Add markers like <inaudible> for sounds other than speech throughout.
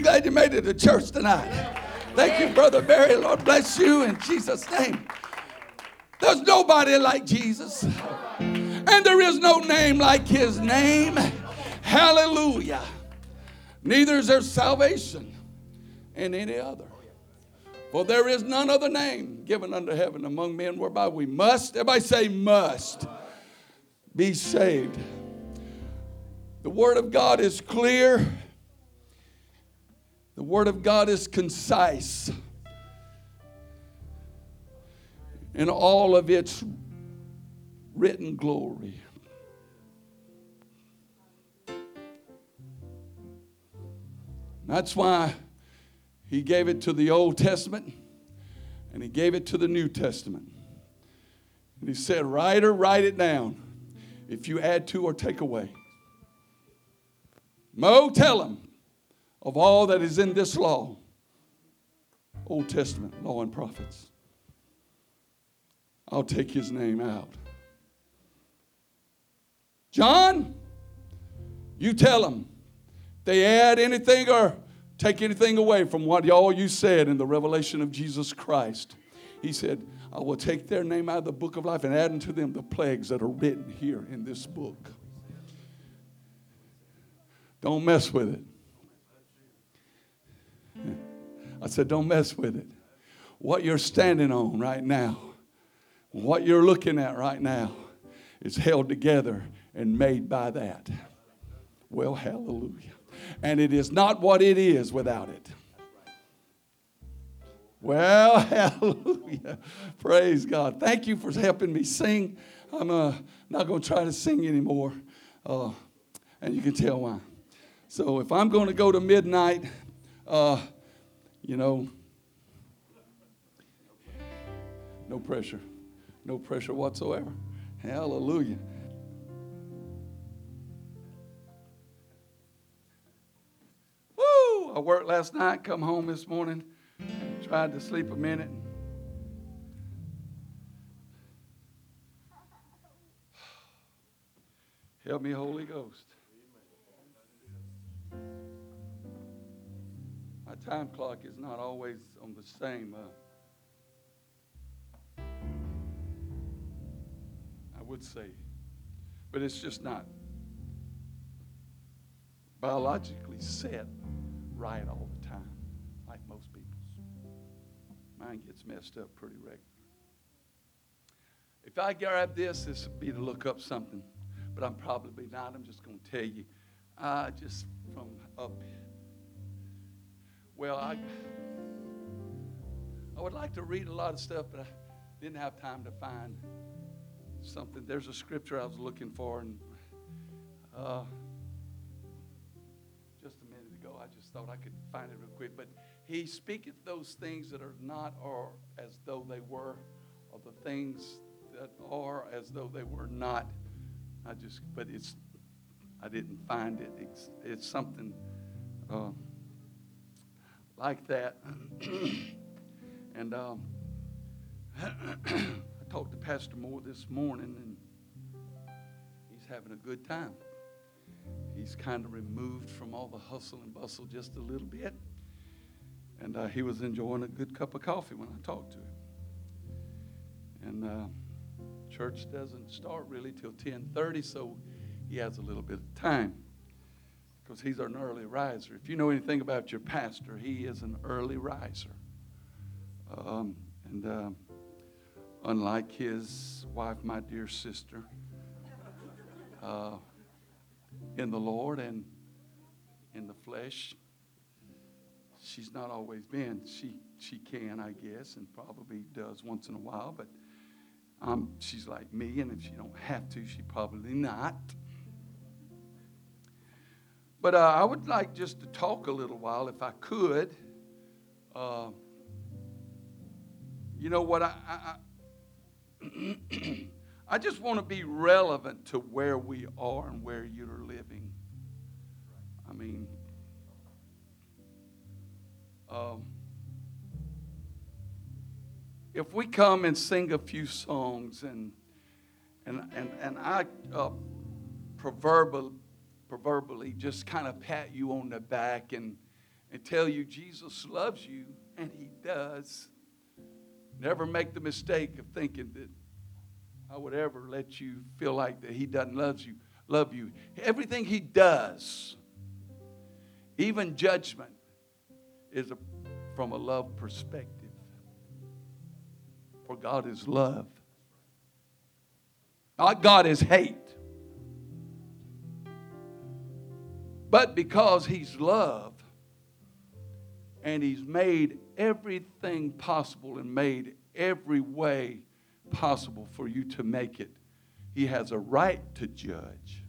glad you made it to church tonight. Thank you, Brother Barry. Lord bless you in Jesus' name. There's nobody like Jesus, and there is no name like his name. Hallelujah. Neither is there salvation in any other. For there is none other name given under heaven among men whereby we must, everybody say, must be saved. The Word of God is clear, the Word of God is concise in all of its written glory. That's why he gave it to the Old Testament and he gave it to the New Testament. And he said, Writer, write it down if you add to or take away. Mo, tell them of all that is in this law Old Testament, law and prophets. I'll take his name out. John, you tell them they add anything or take anything away from what all you said in the revelation of Jesus Christ. He said, I will take their name out of the book of life and add unto them the plagues that are written here in this book. Don't mess with it. I said, don't mess with it. What you're standing on right now, what you're looking at right now, is held together and made by that. Well, hallelujah and it is not what it is without it. Well, <laughs> hallelujah. Praise God. Thank you for helping me sing. I'm uh, not going to try to sing anymore, uh, and you can tell why. So if I'm going to go to midnight, uh, you know, no pressure. No pressure whatsoever. Hallelujah. Woo! I worked last night, come home this morning, tried to sleep a minute. Help me, Holy Ghost. Time clock is not always on the same. Uh, I would say, but it's just not biologically set right all the time, like most people's. Mine gets messed up pretty regular. If I grab this, this would be to look up something, but I'm probably not. I'm just going to tell you. Uh, just from up. Well, I, I would like to read a lot of stuff, but I didn't have time to find something. There's a scripture I was looking for, and uh, just a minute ago, I just thought I could find it real quick. But he speaketh those things that are not or as though they were, or the things that are as though they were not. I just, but it's, I didn't find it. It's, it's something uh, like that. <clears throat> and um, <clears throat> I talked to Pastor Moore this morning, and he's having a good time he's kind of removed from all the hustle and bustle just a little bit. And uh, he was enjoying a good cup of coffee when I talked to him. And uh, church doesn't start really till 10:30, so he has a little bit of time because he's an early riser. If you know anything about your pastor, he is an early riser. Um, and uh, unlike his wife, my dear sister, uh, in the Lord and in the flesh. She's not always been. She she can, I guess, and probably does once in a while, but um, she's like me, and if she don't have to, she probably not. But uh, I would like just to talk a little while, if I could. Uh, you know what? I, I, I <clears throat> I just want to be relevant to where we are and where you're living. I mean, um, if we come and sing a few songs and and and and I uh, proverbially just kind of pat you on the back and and tell you Jesus loves you, and He does. Never make the mistake of thinking that I would ever let you feel like that He doesn't love you. Love you. Everything He does, even judgment, is a, from a love perspective. For God is love. Not God is hate. But because He's love and He's made everything possible and made every way possible for you to make it, He has a right to judge.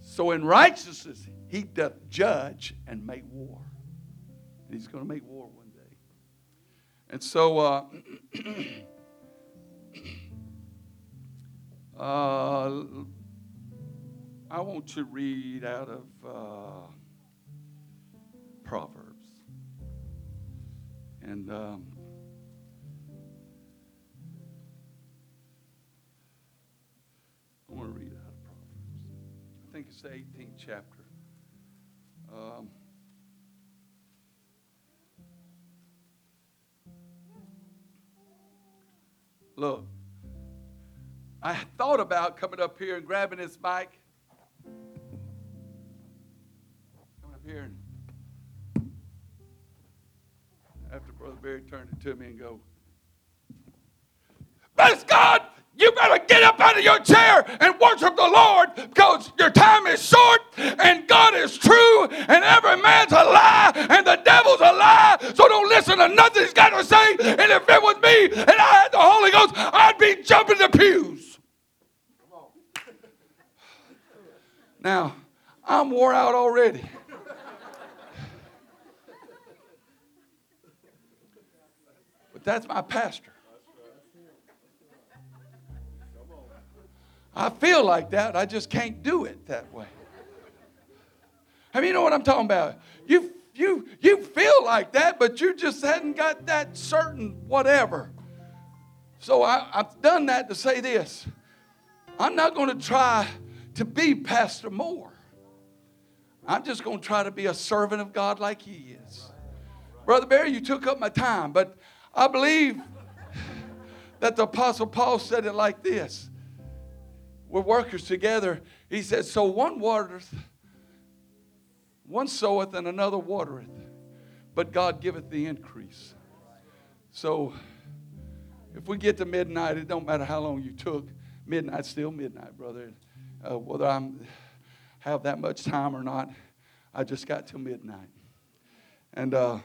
So in righteousness, He doth judge and make war. And He's going to make war one day. And so, uh, <clears throat> uh, I want to read out of uh, Proverbs. And um, I want to read out of Proverbs. I think it's the 18th chapter. Um, look, I thought about coming up here and grabbing this mic here and after Brother Barry turned it to me and go, Bless God, you better get up out of your chair and worship the Lord because your time is short and God is true and every man's a lie and the devil's a lie. So don't listen to nothing he's got to say. And if it was me and I had the Holy Ghost, I'd be jumping the pews. Now, I'm wore out already. That's my pastor. I feel like that. I just can't do it that way. I mean, you know what I'm talking about? You, you, you feel like that, but you just hadn't got that certain whatever. So I, I've done that to say this I'm not going to try to be Pastor Moore. I'm just going to try to be a servant of God like he is. Brother Barry, you took up my time, but I believe that the Apostle Paul said it like this We're workers together. He said, So one watereth, one soweth, and another watereth, but God giveth the increase. So if we get to midnight, it don't matter how long you took. Midnight's still midnight, brother. Uh, whether I have that much time or not, I just got till midnight. And uh,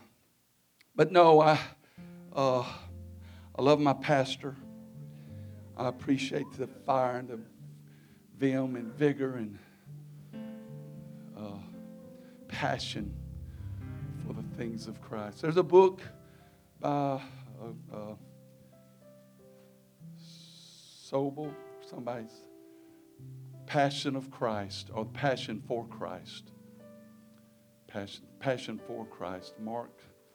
but no, I uh, I love my pastor. I appreciate the fire and the vim and vigor and uh, passion for the things of Christ. There's a book by uh, uh, Sobel, somebody's Passion of Christ or Passion for Christ. Passion, Passion for Christ. Mark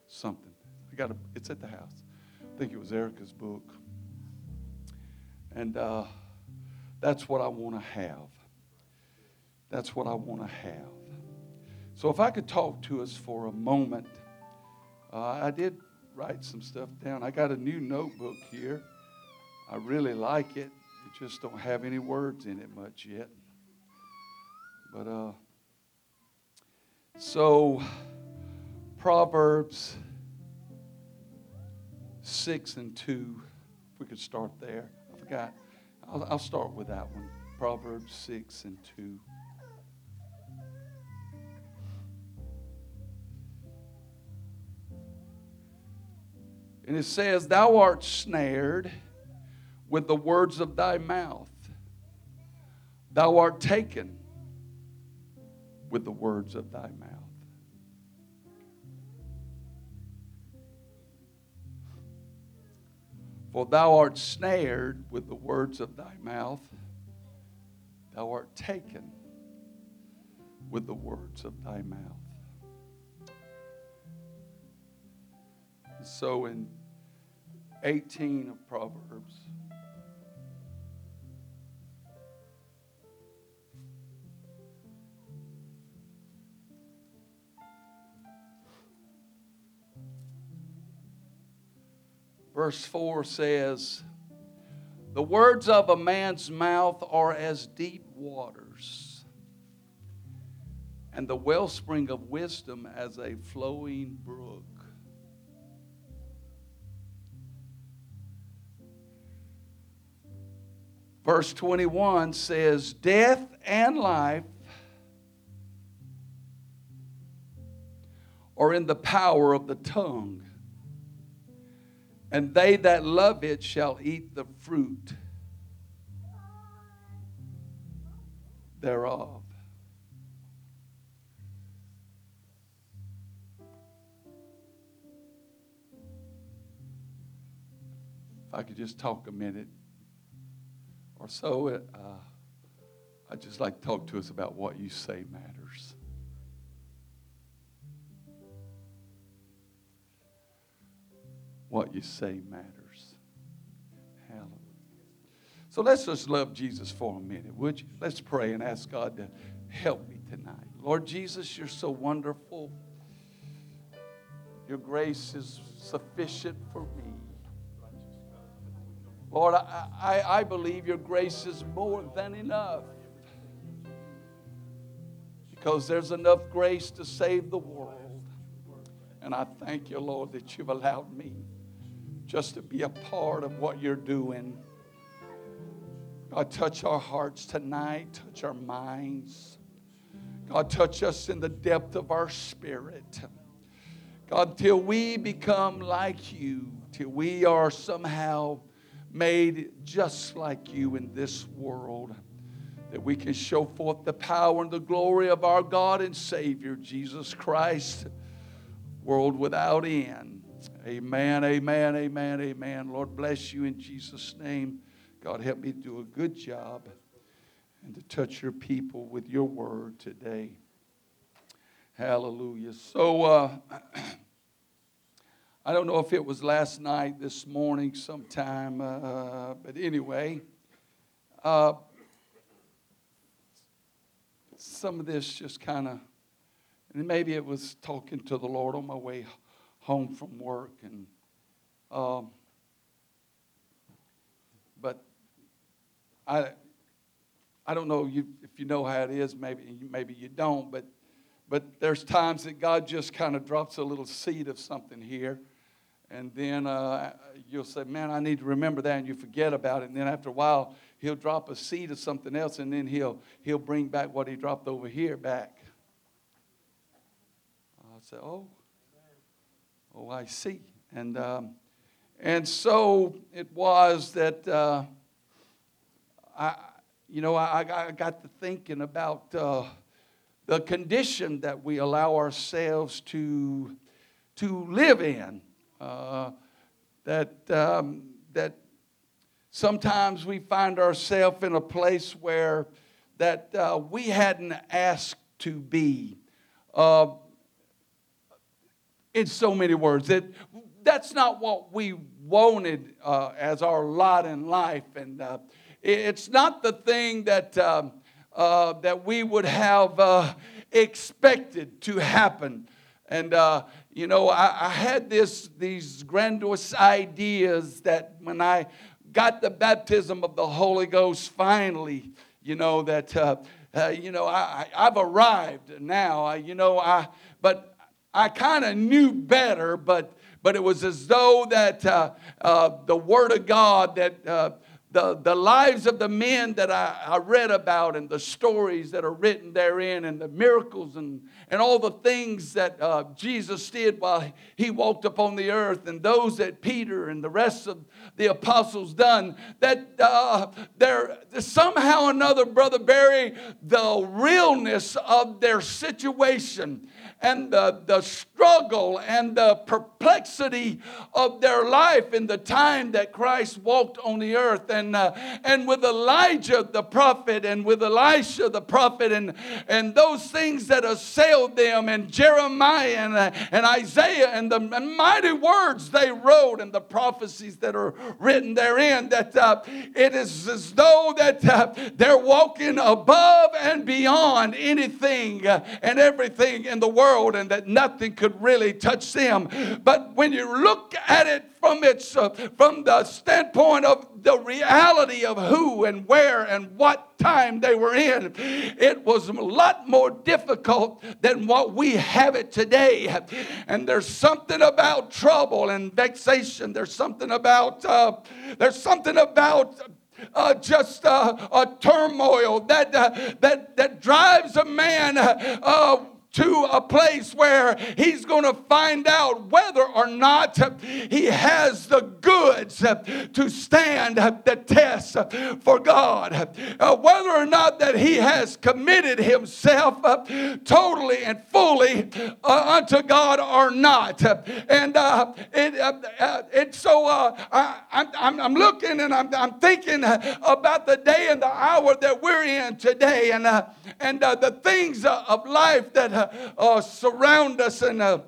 something. I got a, it's at the house. I think it was Erica's book. And uh, that's what I want to have. That's what I want to have. So if I could talk to us for a moment, uh, I did write some stuff down. I got a new notebook here. I really like it. Just don't have any words in it much yet. But uh, so Proverbs 6 and 2. If we could start there. I forgot. I'll, I'll start with that one. Proverbs 6 and 2. And it says, Thou art snared with the words of thy mouth. Thou art taken with the words of thy mouth. For thou art snared with the words of thy mouth, thou art taken with the words of thy mouth. So in 18 of Proverbs, Verse 4 says, The words of a man's mouth are as deep waters, and the wellspring of wisdom as a flowing brook. Verse 21 says, Death and life are in the power of the tongue, and they that love it shall eat the fruit thereof. If I could just talk a minute or so, uh, I'd just like to talk to us about what you say matters. What you say matters. Hallelujah. So let's just love Jesus for a minute, would you? Let's pray and ask God to help me tonight. Lord Jesus, you're so wonderful. Your grace is sufficient for me. Lord, I, I, I believe your grace is more than enough. Because there's enough grace to save the world. And I thank you, Lord, that you've allowed me just to be a part of what you're doing. God, touch our hearts tonight, touch our minds. God, touch us in the depth of our spirit. God, till we become like you, till we are somehow made just like you in this world, that we can show forth the power and the glory of our God and Savior, Jesus Christ, world without end. Amen, amen, amen, amen. Lord bless you in Jesus' name. God help me do a good job and to touch your people with your word today. Hallelujah. So, uh, <clears throat> I don't know if it was last night, this morning, sometime, uh, but anyway, uh, some of this just kind of, and maybe it was talking to the Lord on my way home from work, and um, but I I don't know you, if you know how it is. Maybe maybe you don't, but but there's times that God just kind of drops a little seed of something here and then uh, you'll say, Man, I need to remember that, and you forget about it. And then after a while, he'll drop a seed of something else, and then he'll, he'll bring back what he dropped over here back. I'll say, Oh, oh, I see. And, um, and so it was that uh, I, you know, I, I got to thinking about uh, the condition that we allow ourselves to, to live in. Uh, that, um, that sometimes we find ourselves in a place where that uh, we hadn't asked to be. Uh, in so many words, that that's not what we wanted uh, as our lot in life, and uh, it's not the thing that um, uh, that we would have uh, expected to happen. And uh, you know, I, I, had this these grandiose ideas that when I got the baptism of the Holy Ghost, finally, you know that uh, you know I, have arrived now. I, you know, I but I kind of knew better, but but it was as though that uh, uh the Word of God that uh, the, the lives of the men that I, I read about and the stories that are written therein and the miracles and, and all the things that uh, Jesus did while he walked upon the earth and those that Peter and the rest of the apostles done, that uh, there somehow another, Brother Barry, the realness of their situation and the, the struggle and the perplexity of their life in the time that Christ walked on the earth. And, uh, and with Elijah the prophet and with Elisha the prophet and, and those things that assailed them and Jeremiah and, uh, and Isaiah and the mighty words they wrote and the prophecies that are written therein that uh, it is as though that uh, they're walking above and beyond anything uh, and everything in the world world and that nothing could really touch them. But when you look at it from its uh, from the standpoint of the reality of who and where and what time they were in, it was a lot more difficult than what we have it today. And there's something about trouble and vexation. There's something about uh, there's something about uh, just uh, a turmoil that, uh, that, that drives a man uh, to a place where he's going to find out whether or not he has the goods to stand the test for God. Uh, whether or not that he has committed himself totally and fully uh, unto God or not. And uh, uh, uh, it so uh, I, I'm, I'm looking and I'm, I'm thinking about the day and the hour that we're in today and, and the things of life that uh, surround us and uh,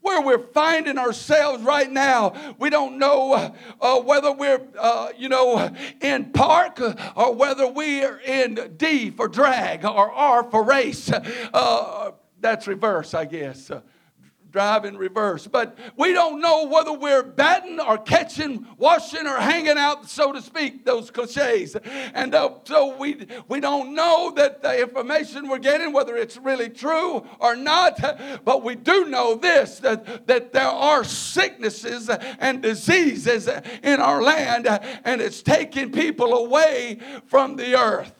where we're finding ourselves right now. We don't know uh, whether we're, uh, you know, in park or whether we are in D for drag or R for race. Uh, that's reverse, I guess drive in reverse. But we don't know whether we're batting or catching, washing or hanging out, so to speak, those cliches. And uh, so we, we don't know that the information we're getting, whether it's really true or not. But we do know this that, that there are sicknesses and diseases in our land, and it's taking people away from the earth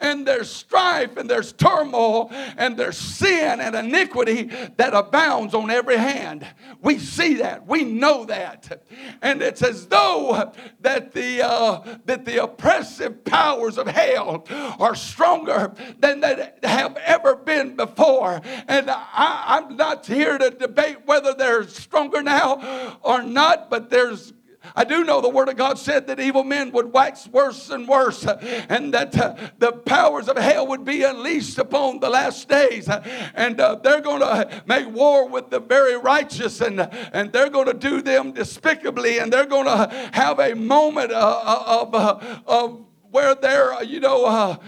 and there's strife and there's turmoil and there's sin and iniquity that abounds on every hand. We see that. We know that. And it's as though that the, uh, that the oppressive powers of hell are stronger than they have ever been before. And I, I'm not here to debate whether they're stronger now or not, but there's I do know the Word of God said that evil men would wax worse and worse, and that uh, the powers of hell would be unleashed upon the last days. And uh, they're going to make war with the very righteous, and, and they're going to do them despicably, and they're going to have a moment uh, uh of, uh, of where they're, uh, you know,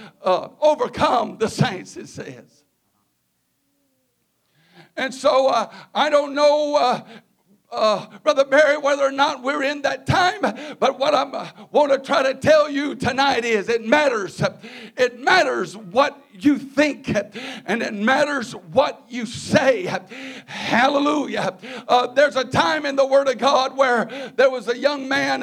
overcome the saints, it says. And so uh, I don't know uh, uh, Brother Barry, whether or not we're in that time. But what I uh, want to try to tell you tonight is it matters. It matters what you think, and it matters what you say. Hallelujah. Uh, there's a time in the Word of God where there was a young man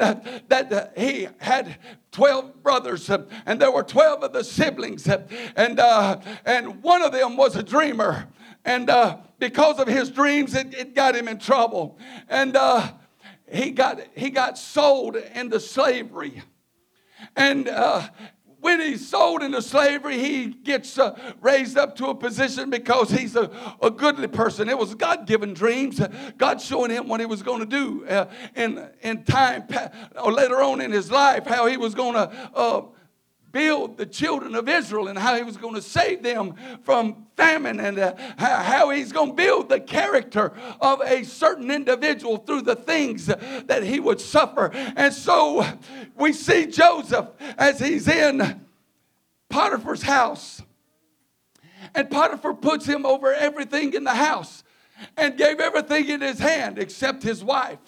that uh, he had 12 brothers, and there were 12 of the siblings, and, uh, and one of them was a dreamer. And uh, because of his dreams, it, it got him in trouble. And uh, he, got, he got sold into slavery. And uh, when he's sold into slavery, he gets uh, raised up to a position because he's a, a goodly person. It was God given dreams, God showing him what he was going to do uh, in, in time or later on in his life, how he was going to uh, build the children of Israel and how he was going to save them from famine and uh, how he's going to build the character of a certain individual through the things that he would suffer. And so we see Joseph as he's in Potiphar's house. And Potiphar puts him over everything in the house and gave everything in his hand except his wife.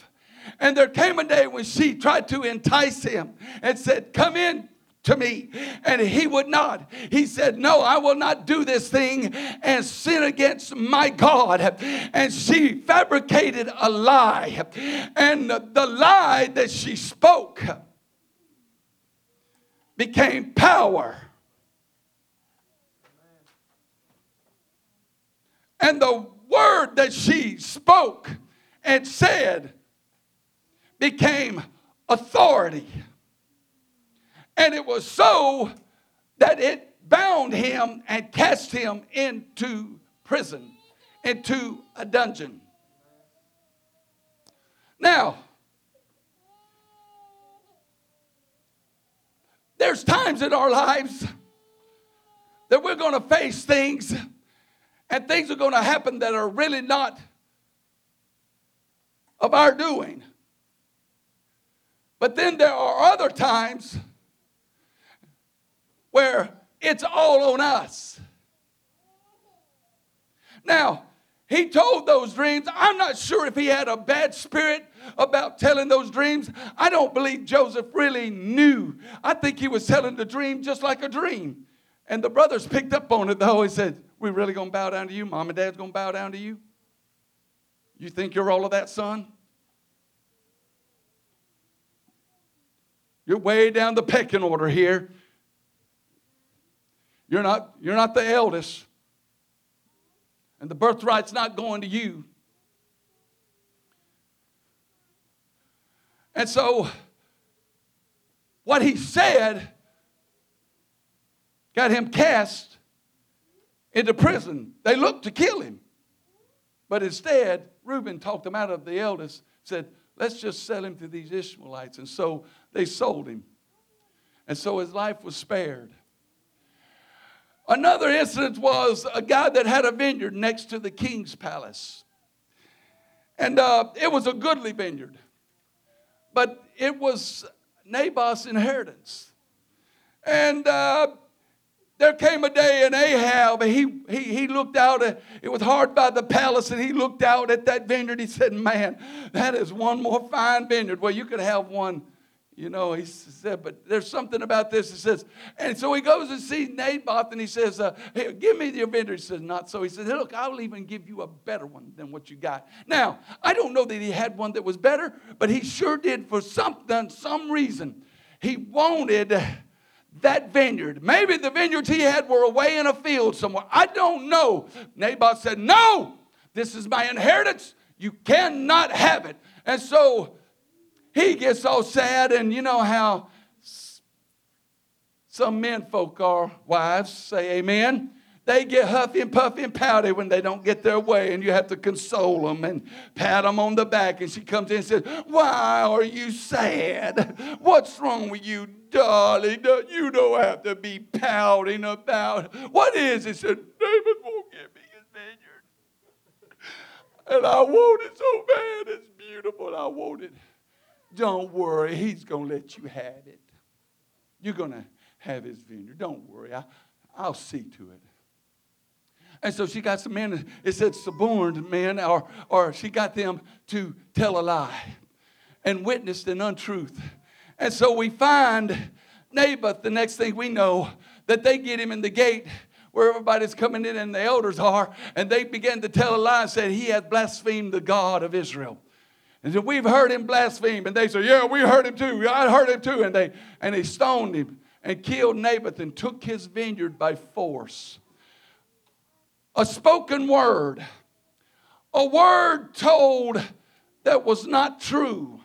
And there came a day when she tried to entice him and said, Come in, to me. And he would not. He said, No, I will not do this thing and sin against my God. And she fabricated a lie. And the lie that she spoke became power. And the word that she spoke and said became authority. And it was so that it bound him and cast him into prison, into a dungeon. Now, there's times in our lives that we're going to face things and things are going to happen that are really not of our doing. But then there are other times where it's all on us. Now, he told those dreams. I'm not sure if he had a bad spirit about telling those dreams. I don't believe Joseph really knew. I think he was telling the dream just like a dream. And the brothers picked up on it though. He said, We really gonna bow down to you? Mom and dad's gonna bow down to you? You think you're all of that, son? You're way down the pecking order here. You're not, you're not the eldest. And the birthright's not going to you. And so, what he said got him cast into prison. They looked to kill him. But instead, Reuben talked him out of the eldest, said, Let's just sell him to these Ishmaelites. And so they sold him. And so his life was spared. Another incident was a guy that had a vineyard next to the king's palace. And uh, it was a goodly vineyard. But it was Naboth's inheritance. And uh, there came a day in Ahab, he, he, he looked out, at, it was hard by the palace, and he looked out at that vineyard. He said, Man, that is one more fine vineyard. Well, you could have one, you know. He said, But there's something about this. He says, and so he goes and sees Naboth, and he says, uh, hey, Give me the vineyard. He says, Not so. He says, hey, Look, I'll even give you a better one than what you got. Now, I don't know that he had one that was better, but he sure did for something, some reason. He wanted that vineyard. Maybe the vineyards he had were away in a field somewhere. I don't know. Naboth said, No, this is my inheritance. You cannot have it. And so he gets all sad, and you know how some men folk are, wives, say amen they get huffy and puffy and pouty when they don't get their way, and you have to console them and pat them on the back. And she comes in and says, Why are you sad? What's wrong with you, darling? You don't have to be pouting about. What is it? Said, David won't give me his vineyard. And I want it so bad. It's beautiful. I want it. Don't worry, he's going to let you have it. You're going to have his vineyard. Don't worry. I, I'll see to it. And so she got some men, it said suborned men, or, or she got them to tell a lie and witnessed an untruth. And so we find Naboth, the next thing we know, that they get him in the gate where everybody's coming in and the elders are, and they begin to tell a lie and said he had blasphemed the God of Israel. And so we've heard him blaspheme, and they said, Yeah, we heard him too. I heard him too. And they and they stoned him and killed Naboth and took his vineyard by force a spoken word, a word told that was not true.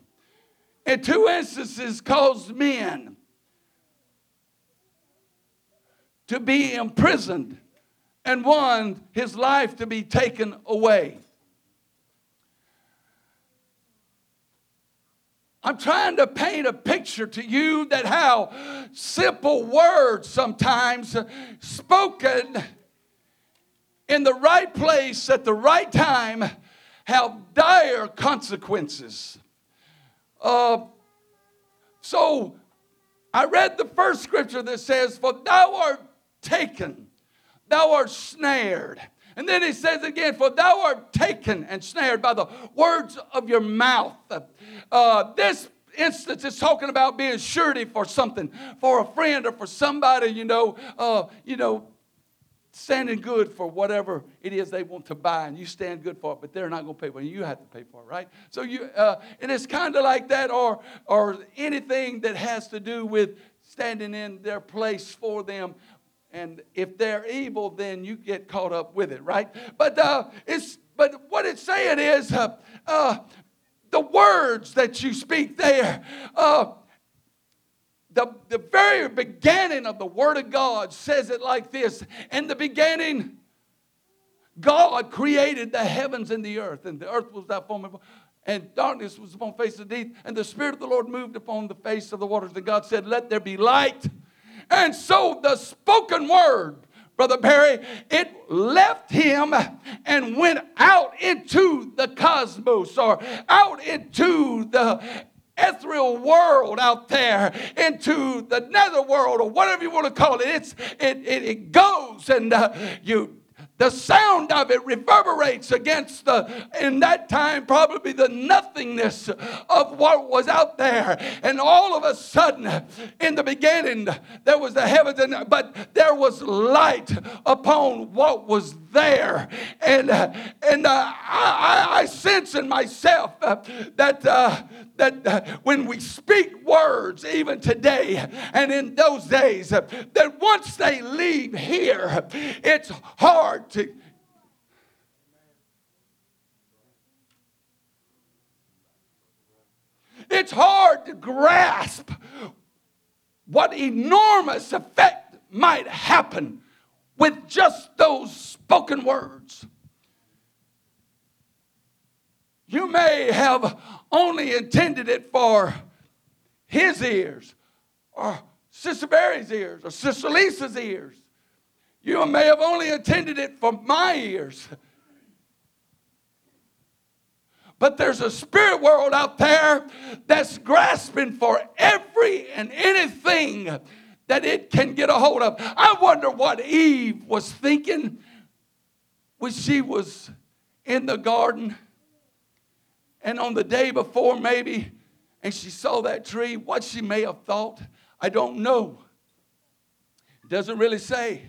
In two instances, caused men to be imprisoned, and one, his life to be taken away. I'm trying to paint a picture to you that how simple words sometimes spoken in the right place at the right time have dire consequences. Uh, so I read the first scripture that says, For thou art taken, thou art snared. And then he says again, For thou art taken and snared by the words of your mouth. Uh, this instance is talking about being surety for something, for a friend or for somebody, you know, uh, you know, standing good for whatever it is they want to buy, and you stand good for it, but they're not going to pay for it. You have to pay for it, right? So you, uh, and it's kind of like that, or or anything that has to do with standing in their place for them. And if they're evil, then you get caught up with it, right? But uh, it's but what it's saying is uh, uh, the words that you speak there. Uh, the, the very beginning of the Word of God says it like this In the beginning, God created the heavens and the earth, and the earth was that form, and darkness was upon the face of the deep, and the Spirit of the Lord moved upon the face of the waters. And God said, Let there be light. And so the spoken word, Brother Barry, it left him and went out into the cosmos or out into the ethereal world out there into the nether world or whatever you want to call it. It's, it, it, it goes and uh, you the sound of it reverberates against the, in that time, probably the nothingness of what was out there. And all of a sudden, in the beginning, there was the heavens, and, but there was light upon what was there. And, and uh, I, I, sense in myself uh, that, uh, that uh, when we speak words, even today and in those days, that once they leave here, it's hard to. It's hard to grasp what enormous effect might happen with just those spoken words. You may have only intended it for his ears, or Sister Barry's ears, or Sister Lisa's ears. You may have only intended it for my ears. But there's a spirit world out there that's grasping for every and anything that it can get a hold of. I wonder what Eve was thinking when she was in the garden and on the day before, maybe, and she saw that tree, what she may have thought, I don't know. It doesn't really say.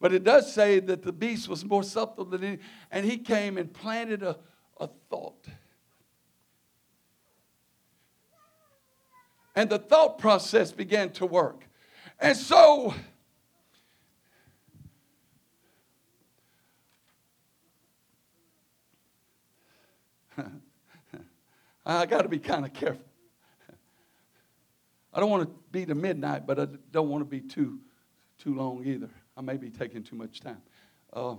But it does say that the beast was more subtle than any, and he came and planted a, a thought. And the thought process began to work. And so, <laughs> I got to be kind of careful. I don't want to be to midnight, but I don't want to be too, too long either. I may be taking too much time. Uh,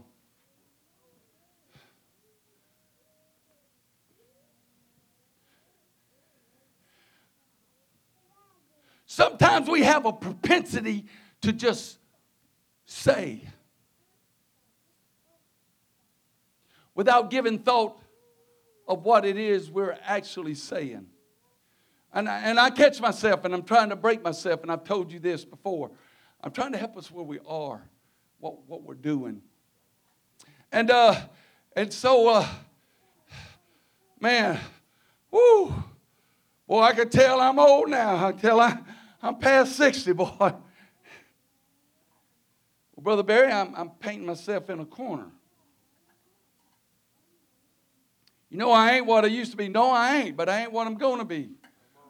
sometimes we have a propensity to just say without giving thought of what it is we're actually saying. And I, and I catch myself and I'm trying to break myself, and I've told you this before. I'm trying to help us where we are, what, what we're doing. And, uh, and so, uh, man, whoo, boy, I can tell I'm old now. I can tell I, I'm past 60, boy. <laughs> Well, Brother Barry, I'm, I'm painting myself in a corner. You know, I ain't what I used to be. No, I ain't, but I ain't what I'm going to be.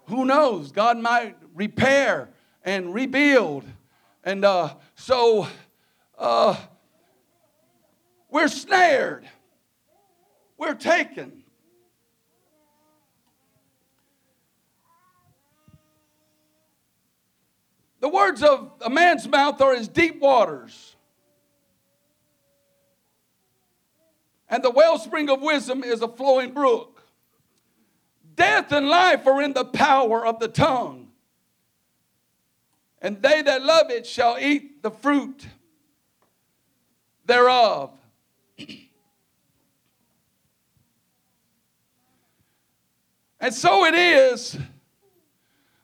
Who knows? God might repair and rebuild and uh, so uh, we're snared, we're taken. The words of a man's mouth are as deep waters. And the wellspring of wisdom is a flowing brook. Death and life are in the power of the tongue and they that love it shall eat the fruit thereof. <clears throat> and so it is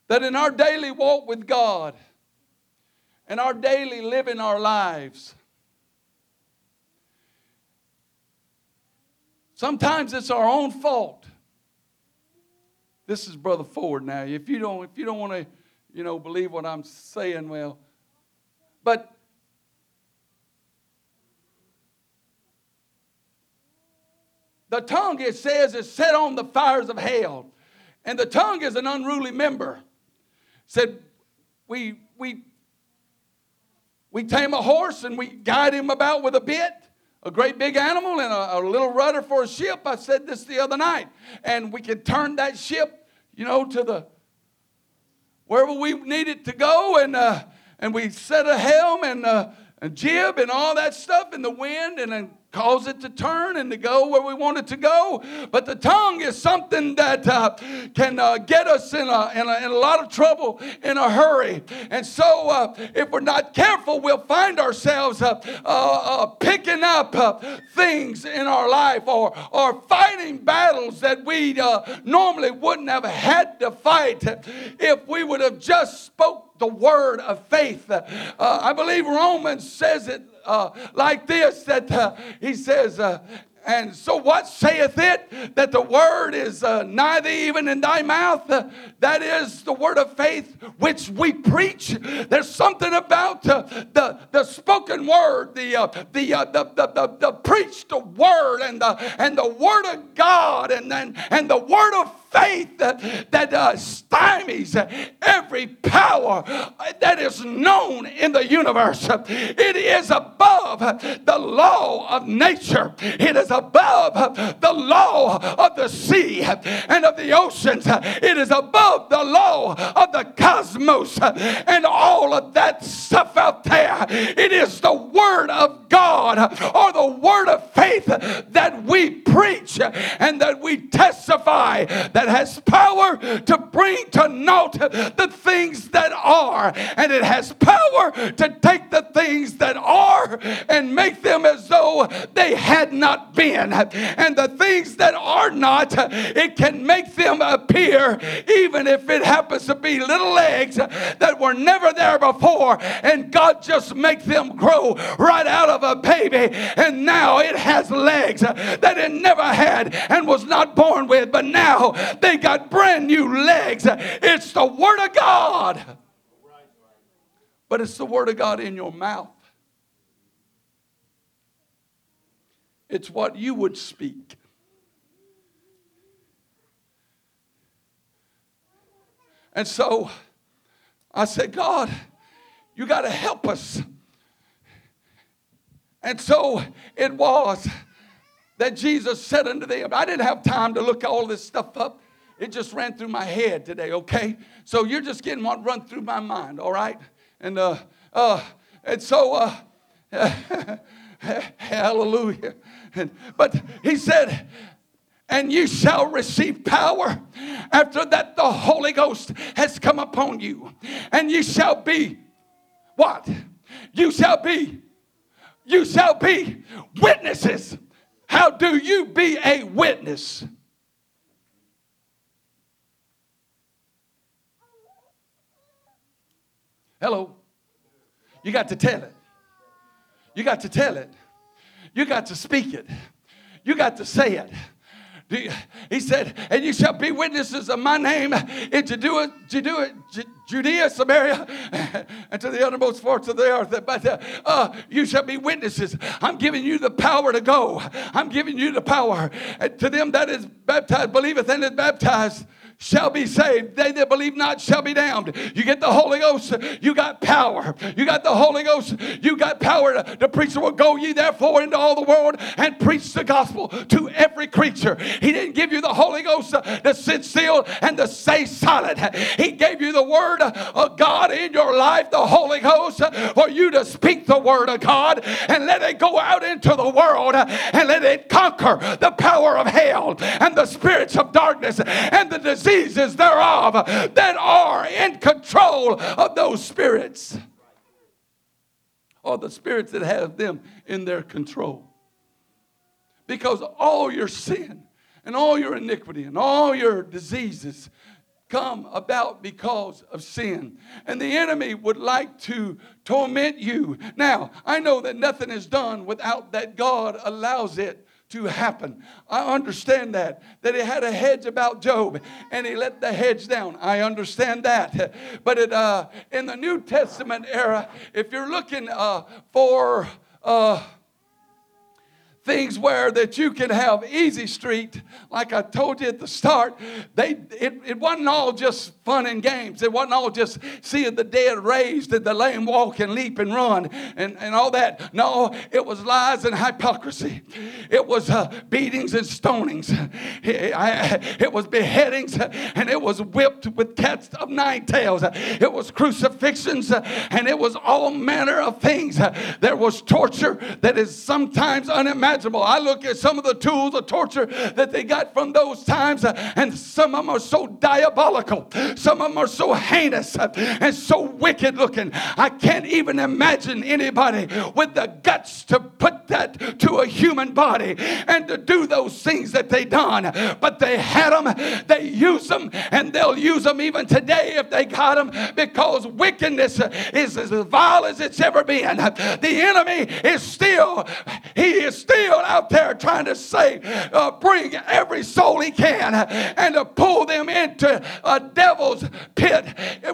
that in our daily walk with God and our daily living our lives, sometimes it's our own fault. This is Brother Ford now. If you don't, if you don't want to you know, believe what I'm saying well. But the tongue, it says, is set on the fires of hell. And the tongue is an unruly member. Said, we, we, we tame a horse and we guide him about with a bit a great big animal and a, a, little rudder for a ship. I said this the other night. And we can turn that ship, you know, to the wherever we needed to go, and uh, and we set a helm and uh, a jib and all that stuff in the wind, and then cause it to turn and to go where we want it to go. But the tongue is something that uh, can uh, get us in a, in, a, in a, lot of trouble in a hurry. And so, uh, if we're not careful, we'll find ourselves uh, uh, uh, picking up things in our life or, or fighting battles that we normally wouldn't have had to fight if we would have just spoke the word of faith. Uh, I believe Romans says it uh, like this that uh, he says, uh, and so, what saith it? That the word is uh, nigh thee, even in thy mouth. Uh, that is the word of faith which we preach. There's something about uh, the, the spoken word, the, uh, the, uh, the, the, the, the, preached word, and the, and the word of God, and, and, and the word of faith that, that uh, stymies every power that is known in the universe. It is above the law of nature, it is above the law of the sea and of the oceans, it is above the law of the cosmos and all of that stuff out there. It is the Word of God or the Word of faith that we preach and that we testify that has power to bring to naught the things that are, and it has power to take the things that are and make them as though they had not been. And the things that are not, it can make them appear, even if it happens to be little legs that were never there before, and God just make them grow right out of a baby, and now it has legs that it never had and was not born with, but now they got brand new legs. It's the Word of God. But it's the Word of God in your mouth. It's what you would speak. And so I said, God, you got to help us. And so it was that Jesus said unto them, I didn't have time to look all this stuff up. It just ran through my head today, okay? So you're just getting what run through my mind, all right? And uh, uh, and so uh, <laughs> hallelujah. But he said, and you shall receive power after that the Holy Ghost has come upon you. And you shall be what? You shall be, you shall be witnesses. How do you be a witness? Hello. You got to tell it. You got to tell it. You got to speak it. You got to say it. He said, and you shall be witnesses of my name in Judea, Judea, Judea Samaria, and to the uttermost parts of the earth. But uh, uh, you shall be witnesses. I'm giving you the power to go. I'm giving you the power. And to them that is baptized, believeth and is baptized shall be saved. They that believe not shall be damned. You get the Holy Ghost, you got power. You got the Holy Ghost, you got power to, to preach the word. Go ye therefore into all the world and preach the gospel to every creature. He didn't give you the Holy Ghost to sit still and to stay silent. He gave you the word of God in your life, the Holy Ghost, for you to speak the word of God and let it go out into the world and let it conquer the power of hell and the spirits of darkness and the disease diseases thereof that are in control of those spirits. Or the spirits that have them in their control. Because all your sin and all your iniquity and all your diseases come about because of sin. And the enemy would like to torment you. Now, I know that nothing is done without that God allows it to happen. I understand that. That he had a hedge about Job and he let the hedge down. I understand that. <laughs> But it, uh, in the New Testament era, if you're looking uh, for. Uh, things where that you can have easy street like i told you at the start they it, it wasn't all just fun and games. It wasn't all just seeing the dead raised and the lame walk and leap and run and, and all that. No it was lies and hypocrisy. It was uh, beatings and stonings. It was beheadings and it was whipped with cats of nine tails. It was crucifixions and it was all manner of things. There was torture that is sometimes unimaginable. I look at some of the tools of torture that they got from those times, and some of them are so diabolical. Some of them are so heinous and so wicked looking. I can't even imagine anybody with the guts to put that to a human body and to do those things that they done. But they had them, they use them, and they'll use them even today if they got them because wickedness is as vile as it's ever been. The enemy is still, he is still out there trying to save, uh, bring every soul he can and to pull them into a devil's pit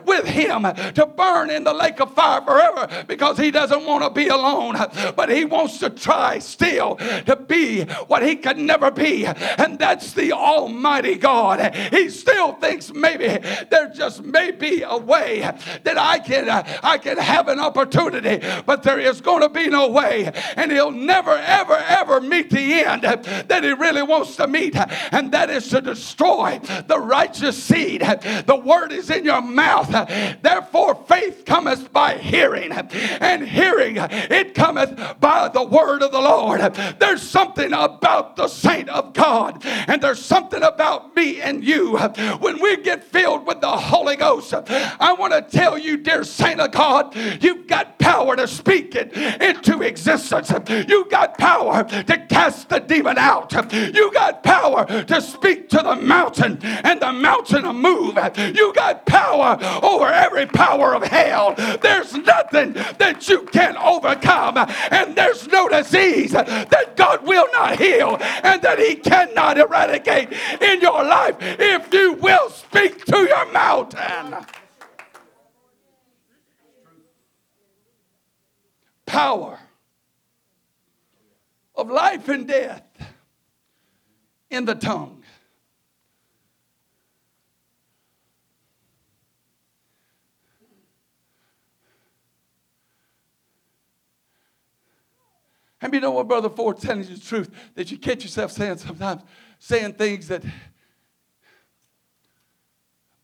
with him to burn in the lake of fire forever because he doesn't want to be alone. But he wants to try still to be what he could never be, and that's the Almighty God. He still thinks maybe there just may be a way that I can I can have an opportunity, but there is going to be no way, and he'll never ever ever meet the end that he really wants to meet, and that is to destroy the righteous seed. The word is in your mouth. Therefore, faith cometh by hearing, and hearing it cometh by the word of the Lord. There's something about the saint of God, and there's something about me and you. When we get filled with the Holy Ghost, I want to tell you, dear saint of God, you've got power to speak it into existence. You've got power to cast the demon out. You got power to speak to the mountain and the mountain to move. You got power over every power of hell. There's nothing that you can overcome, and there's no disease that God will not heal and that He cannot eradicate in your life if you will speak to your mountain. Power of life and death in the tongue. And you know what, Brother Ford telling you the truth that you catch yourself saying sometimes, saying things that,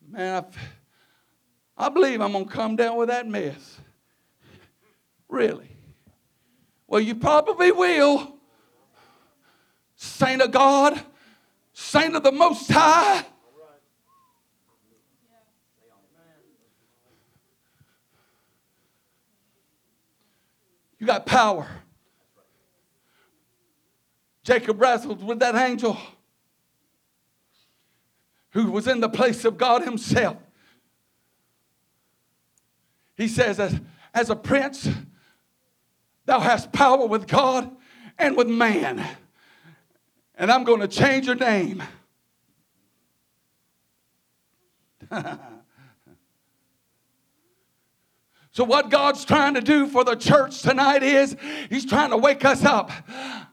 man, I, I believe I'm going to come down with that mess. Really. Well, you probably will. Saint of God, Saint of the Most High. You got power. Jacob wrestled with that angel who was in the place of God Himself. He says, as, as a prince, thou hast power with God and with man. And I'm going to change your name. <laughs> so, what God's trying to do for the church tonight is He's trying to wake us up.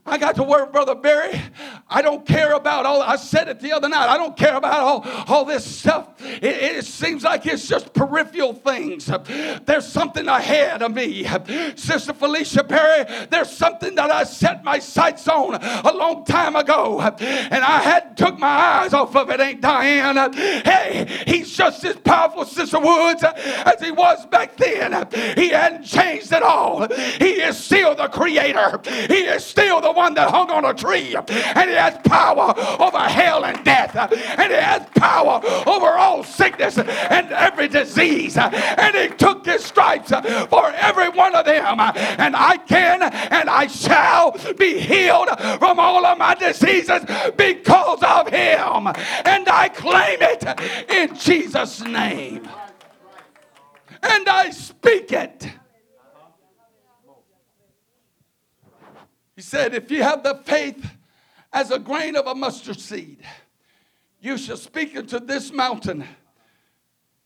I got to work, Brother Barry. I don't care about all, I said it the other night, I don't care about all, all this stuff. It, it seems like it's just peripheral things. There's something ahead of me. Sister Felicia Perry, there's something that I set my sights on a long time ago. And I had took my eyes off of it, ain't Diane? Hey, he's just as powerful, Sister Woods, uh, as he was back then. He hadn't changed at all. He is still the creator. He is still the one that hung on a tree. And he has power over hell and death. And he has power over all sickness and every disease. And he took his stripes for every one of them. And I can and I shall be healed from all of my diseases because of him. And I claim it in Jesus' name. And I speak it. He said, If you have the faith as a grain of a mustard seed, you shall speak unto this mountain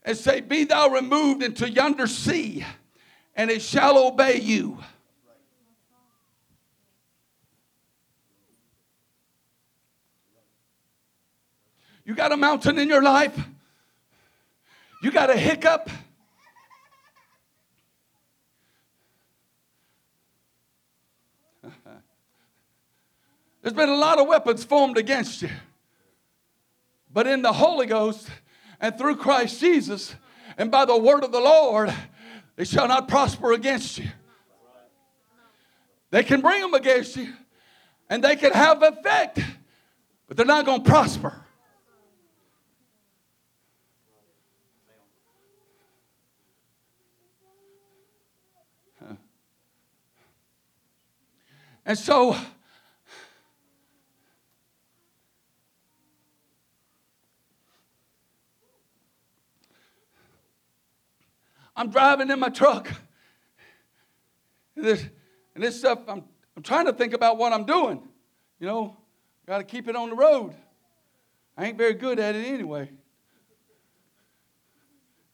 and say, Be thou removed into yonder sea, and it shall obey you. You got a mountain in your life? You got a hiccup? There's been a lot of weapons formed against you. But in the Holy Ghost and through Christ Jesus and by the word of the Lord, they shall not prosper against you. They can bring them against you and they can have effect, but they're not going to prosper. And so, I'm driving in my truck. And this, and this stuff, I'm, I'm trying to think about what I'm doing. You know, got to keep it on the road. I ain't very good at it anyway.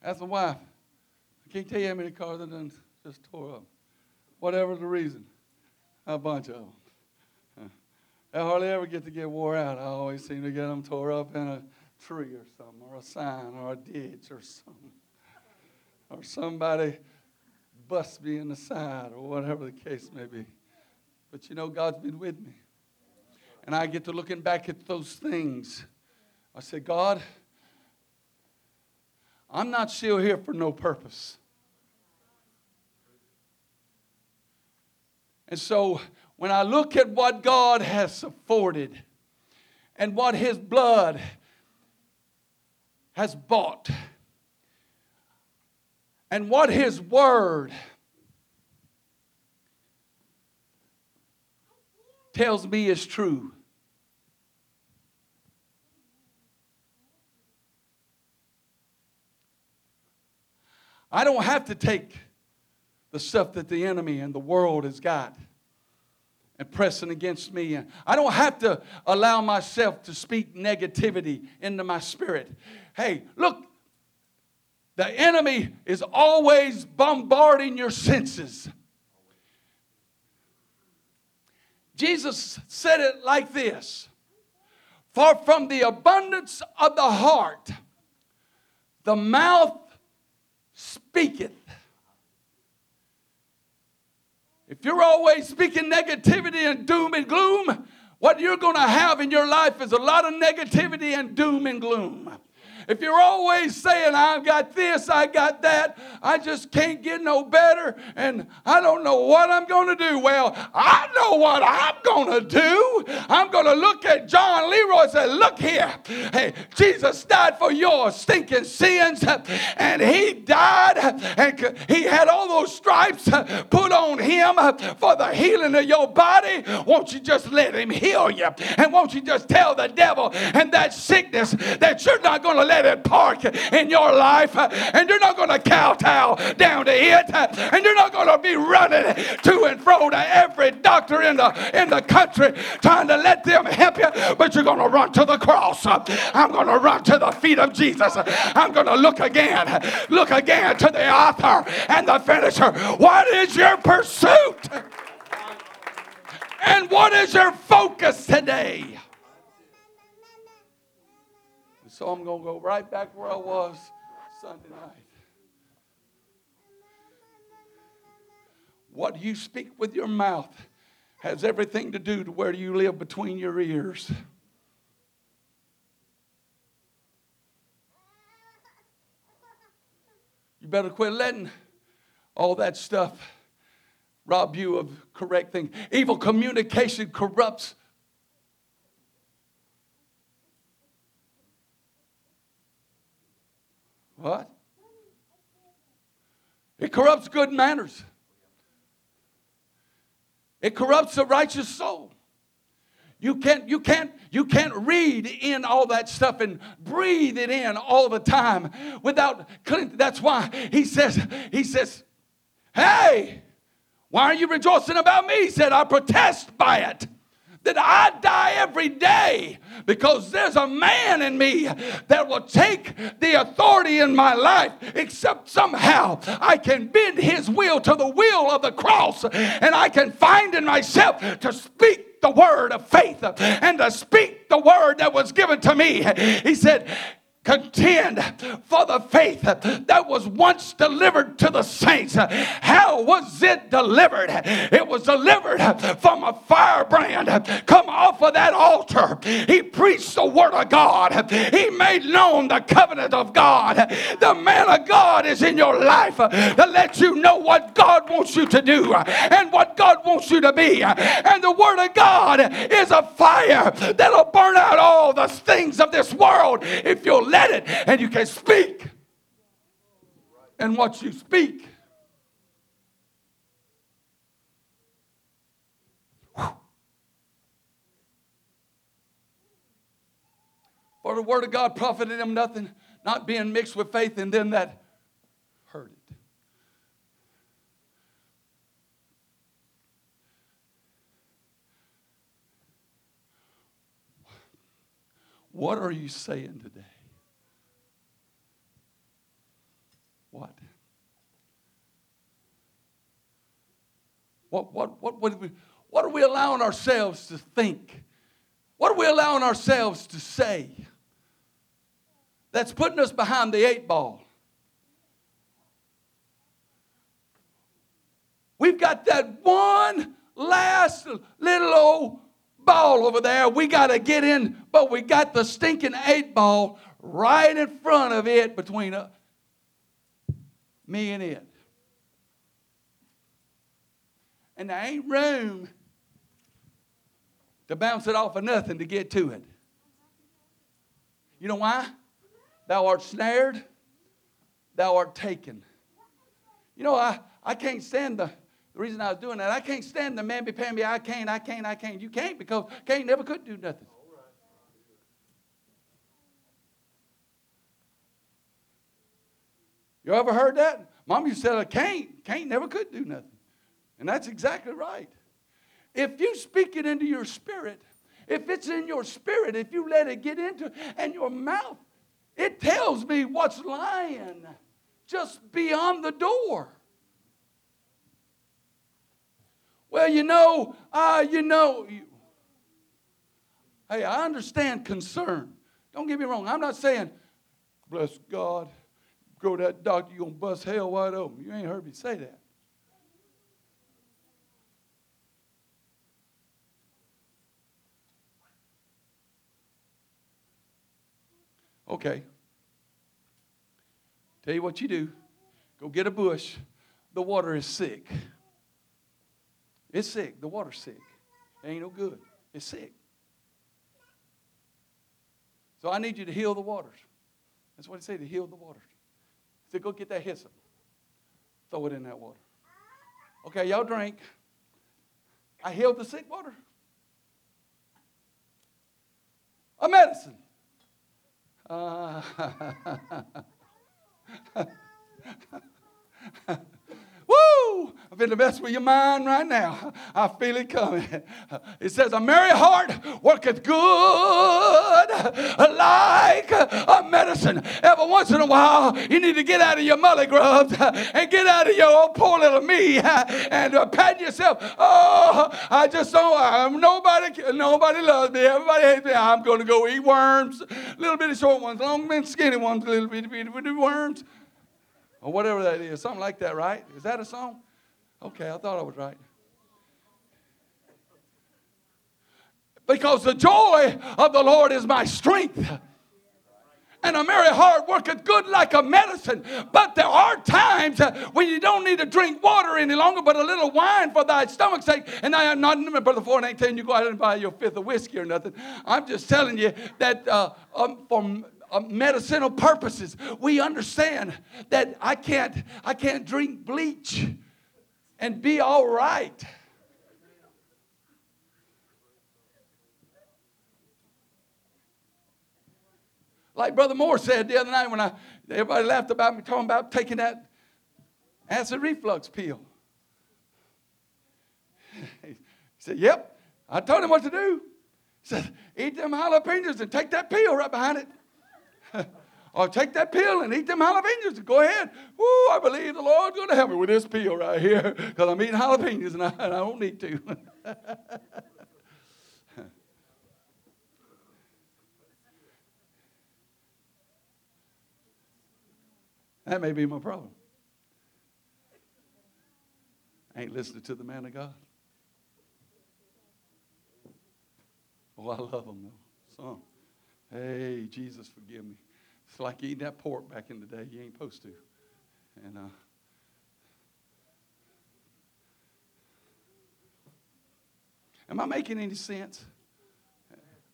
That's my wife. I can't tell you how many cars I done just tore up. Whatever the reason, a bunch of them. I hardly ever get to get wore out. I always seem to get them tore up in a tree or something, or a sign, or a ditch, or something. Or somebody busts me in the side, or whatever the case may be. But you know, God's been with me. And I get to looking back at those things. I say, God, I'm not still here for no purpose. And so when I look at what God has afforded and what His blood has bought and what His Word tells me is true. I don't have to take the stuff that the enemy and the world has got and pressing against me. I don't have to allow myself to speak negativity into my spirit. Hey, look, the enemy is always bombarding your senses. Jesus said it like this For from the abundance of the heart, the mouth speaketh. If you're always speaking negativity and doom and gloom, what you're going to have in your life is a lot of negativity and doom and gloom. If you're always saying, I've got this, I got that, I just can't get no better, and I don't know what I'm going to do. Well, I know what I'm going to do. I'm going to look at John Leroy and say, Look here. Hey, Jesus died for your stinking sins, and he died, and he had all those stripes uh, put on him uh, for the healing of your body. Won't you just let him heal you? And won't you just tell the devil and that sickness that you're not going to let it park in your life, and you're not going to kowtow down to it, and you're not going to be running to and fro to every doctor in the in the country trying to let them help you, but you're going to run to the cross. I'm going to run to the feet of Jesus. I'm going to look again, look again to the author and the finisher. What is your pursuit? And what is your focus today? So I'm going to go right back where I was Sunday night. What you speak with your mouth has everything to do to where you live between your ears. You better quit letting all that stuff rob you of correct things. Evil communication corrupts What? It corrupts good manners. It corrupts a righteous soul. You can't, you can't, you can't read in all that stuff and breathe it in all the time without that's why he says, he says, Hey, why are you rejoicing about me? He said, I protest by it that I die every day because there's a man in me that will take the authority in my life, except somehow I can bend his will to the will of the cross and I can find in myself to speak the word of faith and to speak the word that was given to me. He said, contend for the faith that was once delivered to the saints. How was it delivered? It was delivered from a firebrand. Come off of that altar. He preached the word of God. He made known the covenant of God. The man of God is in your life to let you know what God wants you to do and what God wants you to be. And the word of God is a fire that'll burn out all the things of this world if you'll let it, and you can speak. And what you speak, for the word of God profited him nothing, not being mixed with faith, and then that heard it. What are you saying to? What, what, what, what, we, what are we allowing ourselves to think? What are we allowing ourselves to say? That's putting us behind the eight ball. We've got that one last little old ball over there. We got to get in, but we got the stinking eight ball right in front of it between us, me and it. And there ain't room to bounce it off of nothing to get to it. You know why? Thou art snared, thou art taken. You know, I, I can't stand the, the reason I was doing that, I can't stand the man mamby pamby, I can't, I can't, I can't. You can't because Cain never could do nothing. You ever heard that? Mom used to say, Cain, Cain never could do nothing. And that's exactly right. If you speak it into your spirit, if it's in your spirit, if you let it get into and your mouth, it tells me what's lying just beyond the door. Well, you know, uh, you know. You, hey, I understand concern. Don't get me wrong. I'm not saying, bless God, go to that doctor, you're going to bust hell wide open. You ain't heard me say that. Okay. Tell you what you do go get a bush. The water is sick. It's sick. The water's sick. It ain't no good. It's sick. So I need you to heal the waters. That's what he said, to heal the waters. He said, go get that hyssop. Throw it in that water. Okay, y'all drink. I healed the sick water. A medicine. Uh, <laughs> I've been the best with your mind right now. I feel it coming. It says, A merry heart worketh good like a medicine. Every once in a while, you need to get out of your mully grubs and get out of your old poor little me and pat yourself. Oh, I just don't, I'm, nobody, nobody loves me. Everybody hates me. I'm going to go eat worms. Little bitty short ones, long bitty skinny ones, little bitty, bitty, bitty worms or whatever that is. Something like that, right? Is that a song? Okay, I thought I was right. Because the joy of the Lord is my strength. And a merry heart worketh good like a medicine. But there are times when you don't need to drink water any longer, but a little wine for thy stomach's sake. And I am not, Brother Ford ain't telling you go out and buy your fifth of whiskey or nothing. I'm just telling you that uh, um, uh, medicinal purposes, we understand that I can't, I can't drink bleach and be all right. Like Brother Moore said the other night when I everybody laughed about me talking about taking that acid reflux pill. <laughs> he said, Yep. I told him what to do. He said, Eat them jalapenos and take that pill right behind it. <laughs> or take that pill and eat them jalapenos. Go ahead. Woo, I believe the Lord's going to help me with this pill right here because I'm eating jalapenos and I, and I don't need to. <laughs> that may be my problem. I ain't listening to the man of God. Oh, I love him though. Some. Hey, Jesus, forgive me. It's like eating that pork back in the day. You ain't supposed to. And uh, am I making any sense?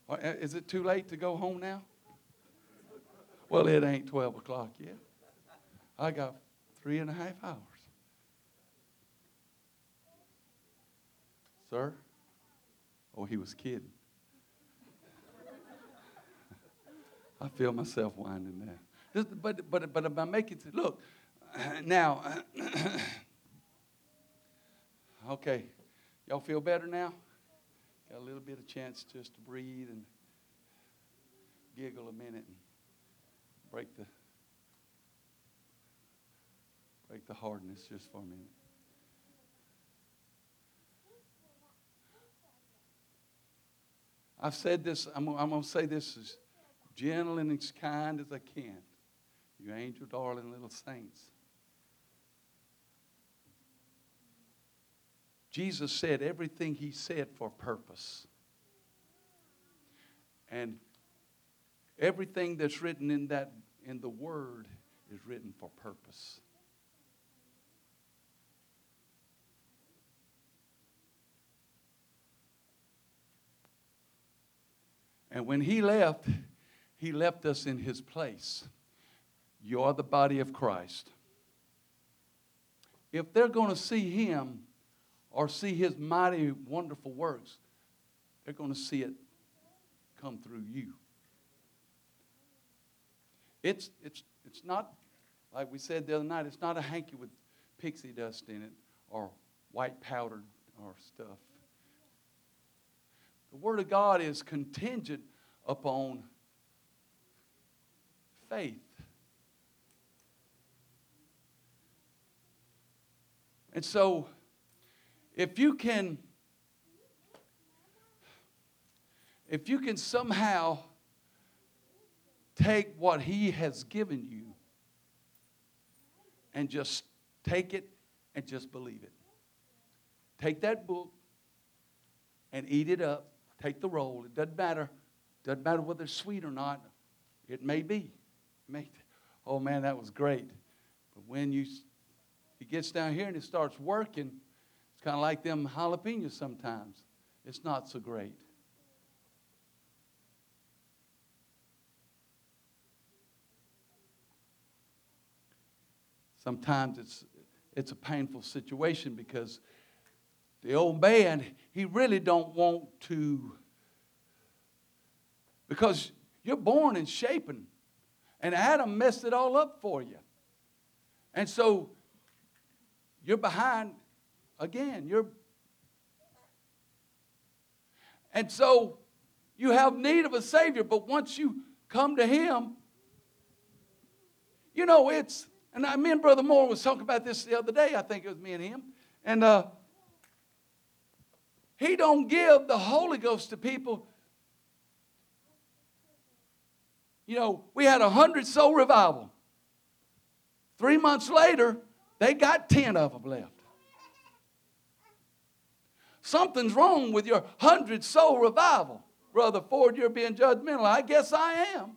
Uh, is it too late to go home now? Well, it ain't 12 o'clock yet. I got three and a half hours. Sir? Oh, he was kidding. I feel myself winding down. This, but, but, but if I make it, look, now, <clears throat> okay, y'all feel better now? Got a little bit of chance just to breathe and giggle a minute and break the break the hardness just for a minute. I've said this, I'm, I'm going to say this as gentle and as kind as I can. You angel, darling little saints. Jesus said everything he said for purpose. And everything that's written in that in the word is written for purpose. And when he left, he left us in his place. You're the body of Christ. If they're going to see him or see his mighty, wonderful works, they're going to see it come through you. It's, it's, it's not, like we said the other night, it's not a hanky with pixie dust in it or white powdered or stuff. The Word of God is contingent upon faith. And so, if you can, if you can somehow take what He has given you and just take it and just believe it. Take that book and eat it up Take the roll. It doesn't matter. Doesn't matter whether it's sweet or not. It may be. It oh man, that was great. But when you it gets down here and it starts working, it's kind of like them jalapenos sometimes. It's not so great. Sometimes it's it's a painful situation because the old man, he really don't want to, because you're born and shaping, and Adam messed it all up for you. And so you're behind again. You're and so you have need of a Savior, but once you come to Him, you know it's. And I, me and Brother Moore was talking about this the other day. I think it was me and him, and uh, he don't give the Holy Ghost to people. You know, we had a hundred soul revival. Three months later, they got 10 of them left. Something's wrong with your hundred soul revival. Brother Ford, you're being judgmental. I guess I am.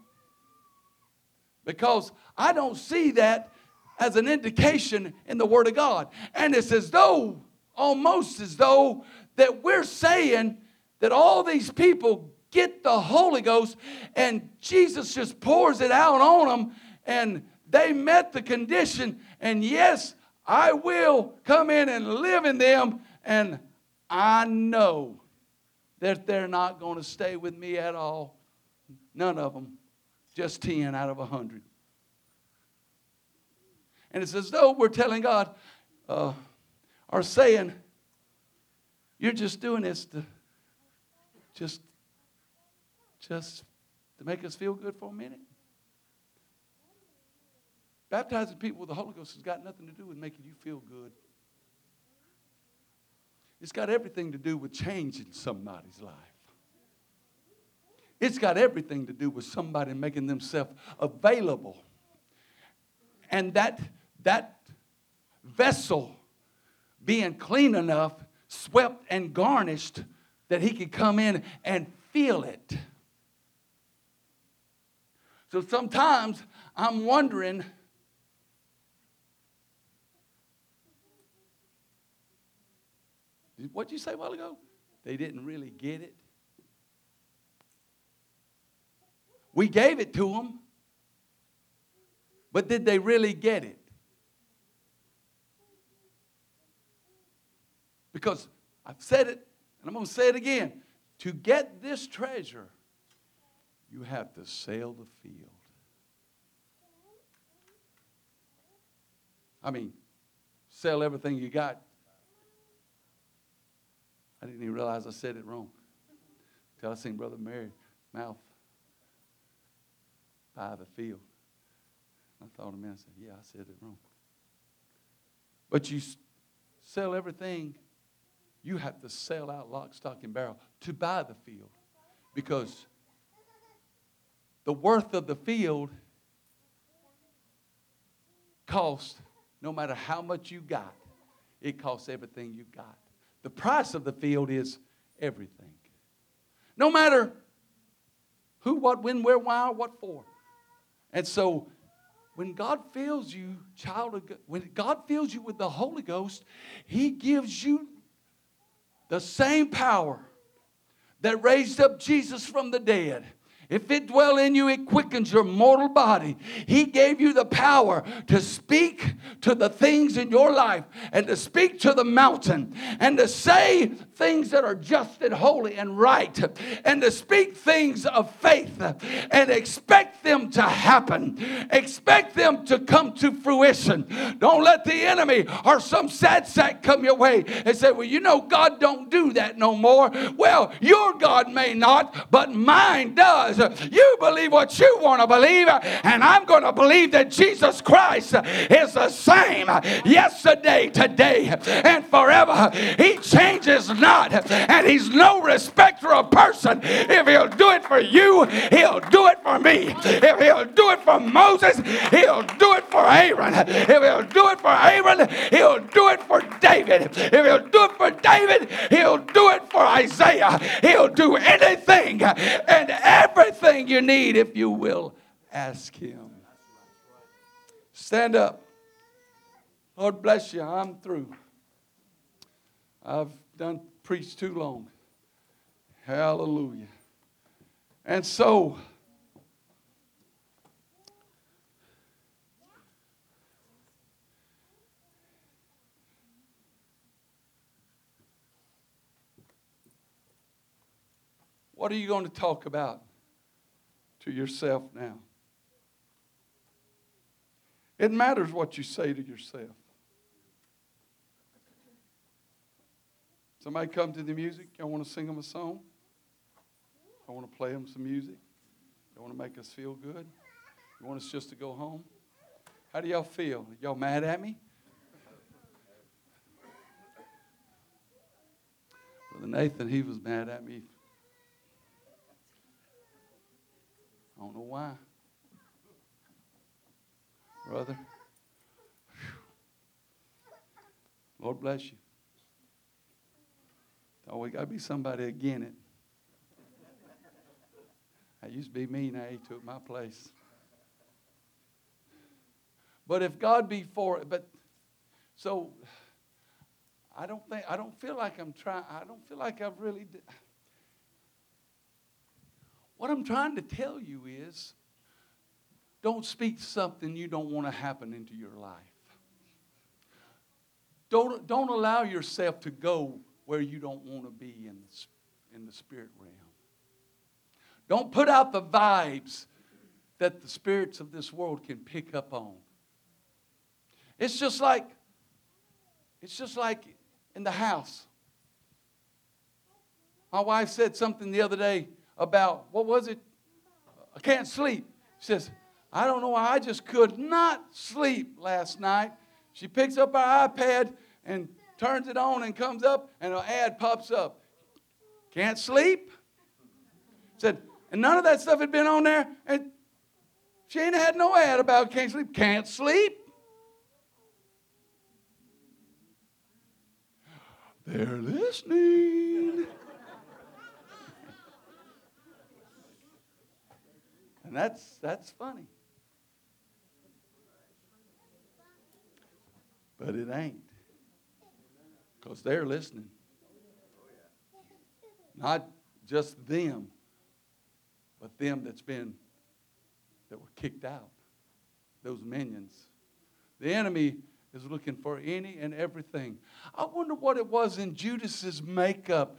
Because I don't see that as an indication in the Word of God. And it's as though, almost as though, that we're saying that all these people get the Holy Ghost and Jesus just pours it out on them and they met the condition and yes, I will come in and live in them and I know that they're not going to stay with me at all. None of them. Just 10 out of 100. And it's as though we're telling God, uh, or saying, you're just doing this to just, just to make us feel good for a minute. Baptizing people with the Holy Ghost has got nothing to do with making you feel good. It's got everything to do with changing somebody's life. It's got everything to do with somebody making themselves available. And that, that vessel being clean enough swept and garnished that he could come in and feel it. So sometimes I'm wondering what'd you say a while ago? They didn't really get it. We gave it to them, but did they really get it? Because I've said it, and I'm going to say it again. To get this treasure, you have to sail the field. I mean, sell everything you got. I didn't even realize I said it wrong. Till I seen Brother Mary mouth buy the field. I thought a minute, I said, yeah, I said it wrong. But you sell everything, you have to sell out lock, stock, and barrel to buy the field. Because the worth of the field costs no matter how much you got, it costs everything you got. The price of the field is everything. No matter who, what, when, where, why, what for. And so when God fills you, child of God, when God fills you with the Holy Ghost, He gives you the same power that raised up Jesus from the dead if it dwell in you, it quickens your mortal body. He gave you the power to speak to the things in your life and to speak to the mountain and to say things that are just and holy and right and to speak things of faith and expect them to happen. Expect them to come to fruition. Don't let the enemy or some sad sack come your way and say, Well, you know, God don't do that no more. Well, your God may not, but mine does. You believe what you want to believe, and I'm going to believe that Jesus Christ is the same yesterday, today, and forever. He changes not, and He's no respecter of person. If He'll do it for you, He'll do it for me. If He'll do it for Moses, He'll do it for Aaron. If He'll do it for Aaron, He'll do it for David. If He'll do it for David, He'll do it for Isaiah. He'll do anything and everything everything you need if you will ask Him. Stand up. Lord bless you. I'm through. I've done preached too long. Hallelujah. And so, what are you going to talk about? to yourself now. It matters what you say to yourself. Somebody come to the music. I want to sing them a song. I want to play them some music. Y'all want to make us feel good. You want us just to go home. How do y'all feel? Y'all mad at me? Brother Nathan, he was mad at me I don't know why. Brother, Lord bless you. Oh, we got to be somebody again it. I used to be me, now he took my place. But if God be for it, but so I don't think I don't feel like I'm trying. I don't feel like I've really. What I'm trying to tell you is don't speak something you don't want to happen into your life. Don't, don't allow yourself to go where you don't want to be in the, in the spirit realm. Don't put out the vibes that the spirits of this world can pick up on. It's just like it's just like in the house. My wife said something the other day about, what was it? I can't sleep. She says, I don't know why, I just could not sleep last night. She picks up her iPad and turns it on and comes up, and an ad pops up. Can't sleep? Said, and none of that stuff had been on there, and she ain't had no ad about can't sleep. Can't sleep? They're listening. And that's, that's funny. But it ain't. Because they're listening. Not just them, but them that's been, that were kicked out. Those minions. The enemy is looking for any and everything. I wonder what it was in Judas's makeup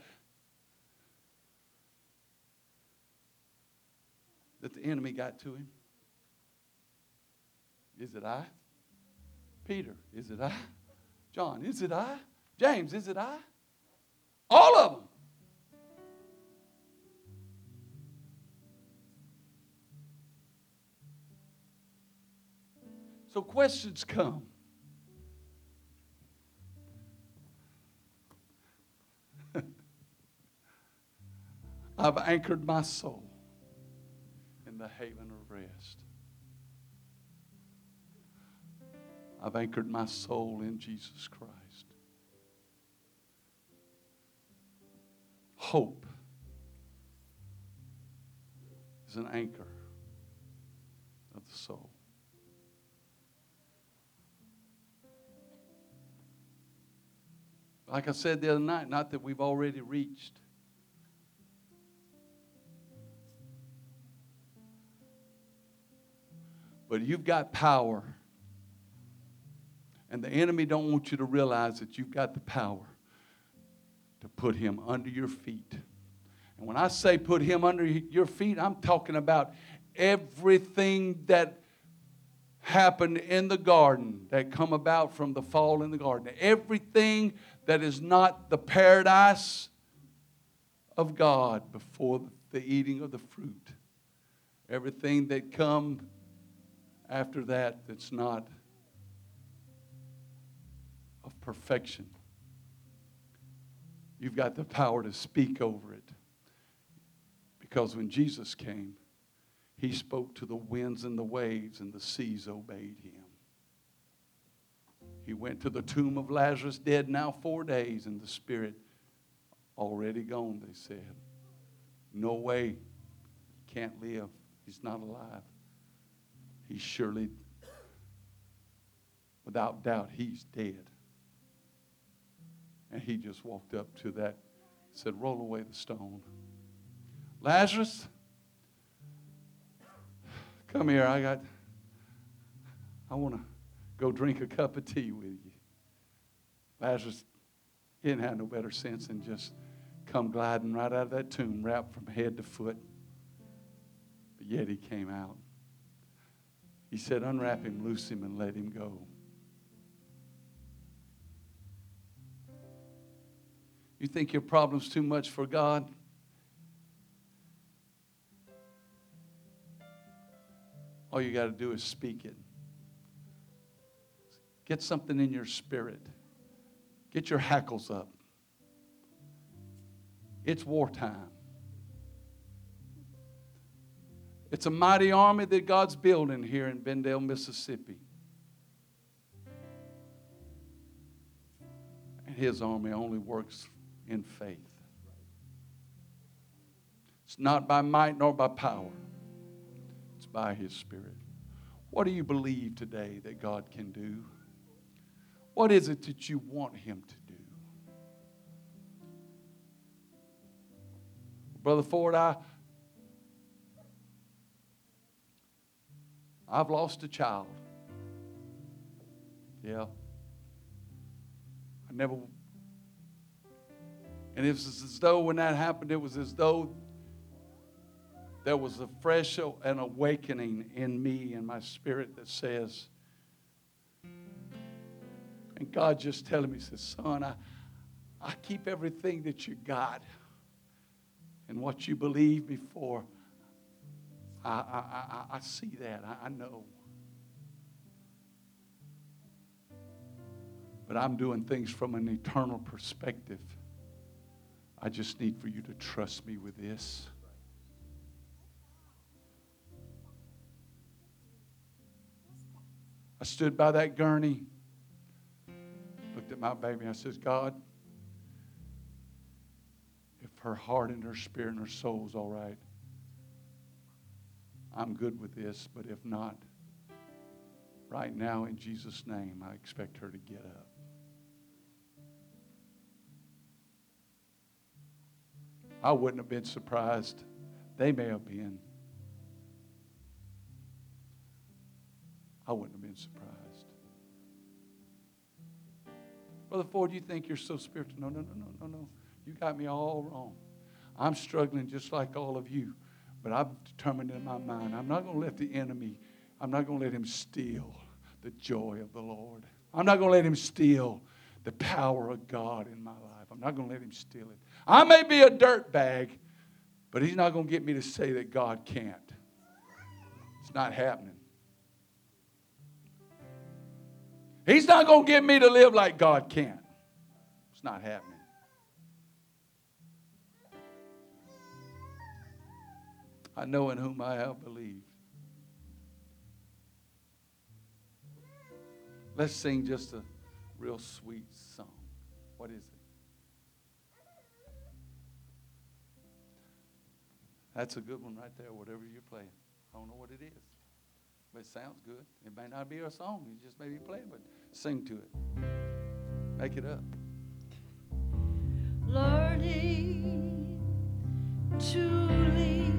that the enemy got to him? Is it I? Peter, is it I? John, is it I? James, is it I? All of them. So questions come. <laughs> I've anchored my soul in the haven of rest. I've anchored my soul in Jesus Christ. Hope is an anchor of the soul. Like I said the other night, not that we've already reached. But you've got power. And the enemy don't want you to realize that you've got the power to put him under your feet. And when I say put him under your feet, I'm talking about everything that happened in the garden that come about from the fall in the garden. Everything that is not the paradise of God before the eating of the fruit. Everything that come after that that's not of perfection. You've got the power to speak over it. Because when Jesus came, he spoke to the winds and the waves, and the seas obeyed him. He went to the tomb of Lazarus, dead now four days, and the spirit already gone, they said. No way. Can't live. He's not alive. He surely, without doubt, he's dead. And he just walked up to that, said, Roll away the stone. Lazarus, come here. I got, I want to go drink a cup of tea with you. Lazarus, didn't have no better sense than just come gliding right out of that tomb, wrapped from head to foot. But yet he came out. He said, Unwrap him, loose him, and let him go. You think your problem's too much for God? All you got to do is speak it. Get something in your spirit. Get your hackles up. It's wartime. It's a mighty army that God's building here in Bendale, Mississippi. And his army only works in faith. It's not by might nor by power, it's by his spirit. What do you believe today that God can do? What is it that you want him to do? Brother Ford, I I've lost a child. Yeah. I never. And it was as though when that happened, it was as though there was a fresh an awakening in me and my spirit that says, and God just telling me, says, son, I, I keep everything that you got and what you believe before. I, I, I, I see that. I, I know. But I'm doing things from an eternal perspective. I just need for you to trust me with this. I stood by that gurney, looked at my baby, and I says, God, if her heart and her spirit and her soul's all right, I'm good with this, but if not, right now in Jesus' name, I expect her to get up. I wouldn't have been surprised. They may have been. I wouldn't have been surprised. Brother Ford, you think you're so spiritual? No, no, no, no, no, no. You got me all wrong. I'm struggling just like all of you But I've determined in my mind, I'm not going to let the enemy, I'm not going to let him steal the joy of the Lord. I'm not going to let him steal the power of God in my life. I'm not going to let him steal it. I may be a dirt bag, but he's not going to get me to say that God can't. It's not happening. He's not going to get me to live like God can't. It's not happening. I know in whom I have believed. Let's sing just a real sweet song. What is it? That's a good one right there, whatever you're playing. I don't know what it is, but it sounds good. It may not be a song, you just maybe play it, but sing to it. Make it up. Learning to lead.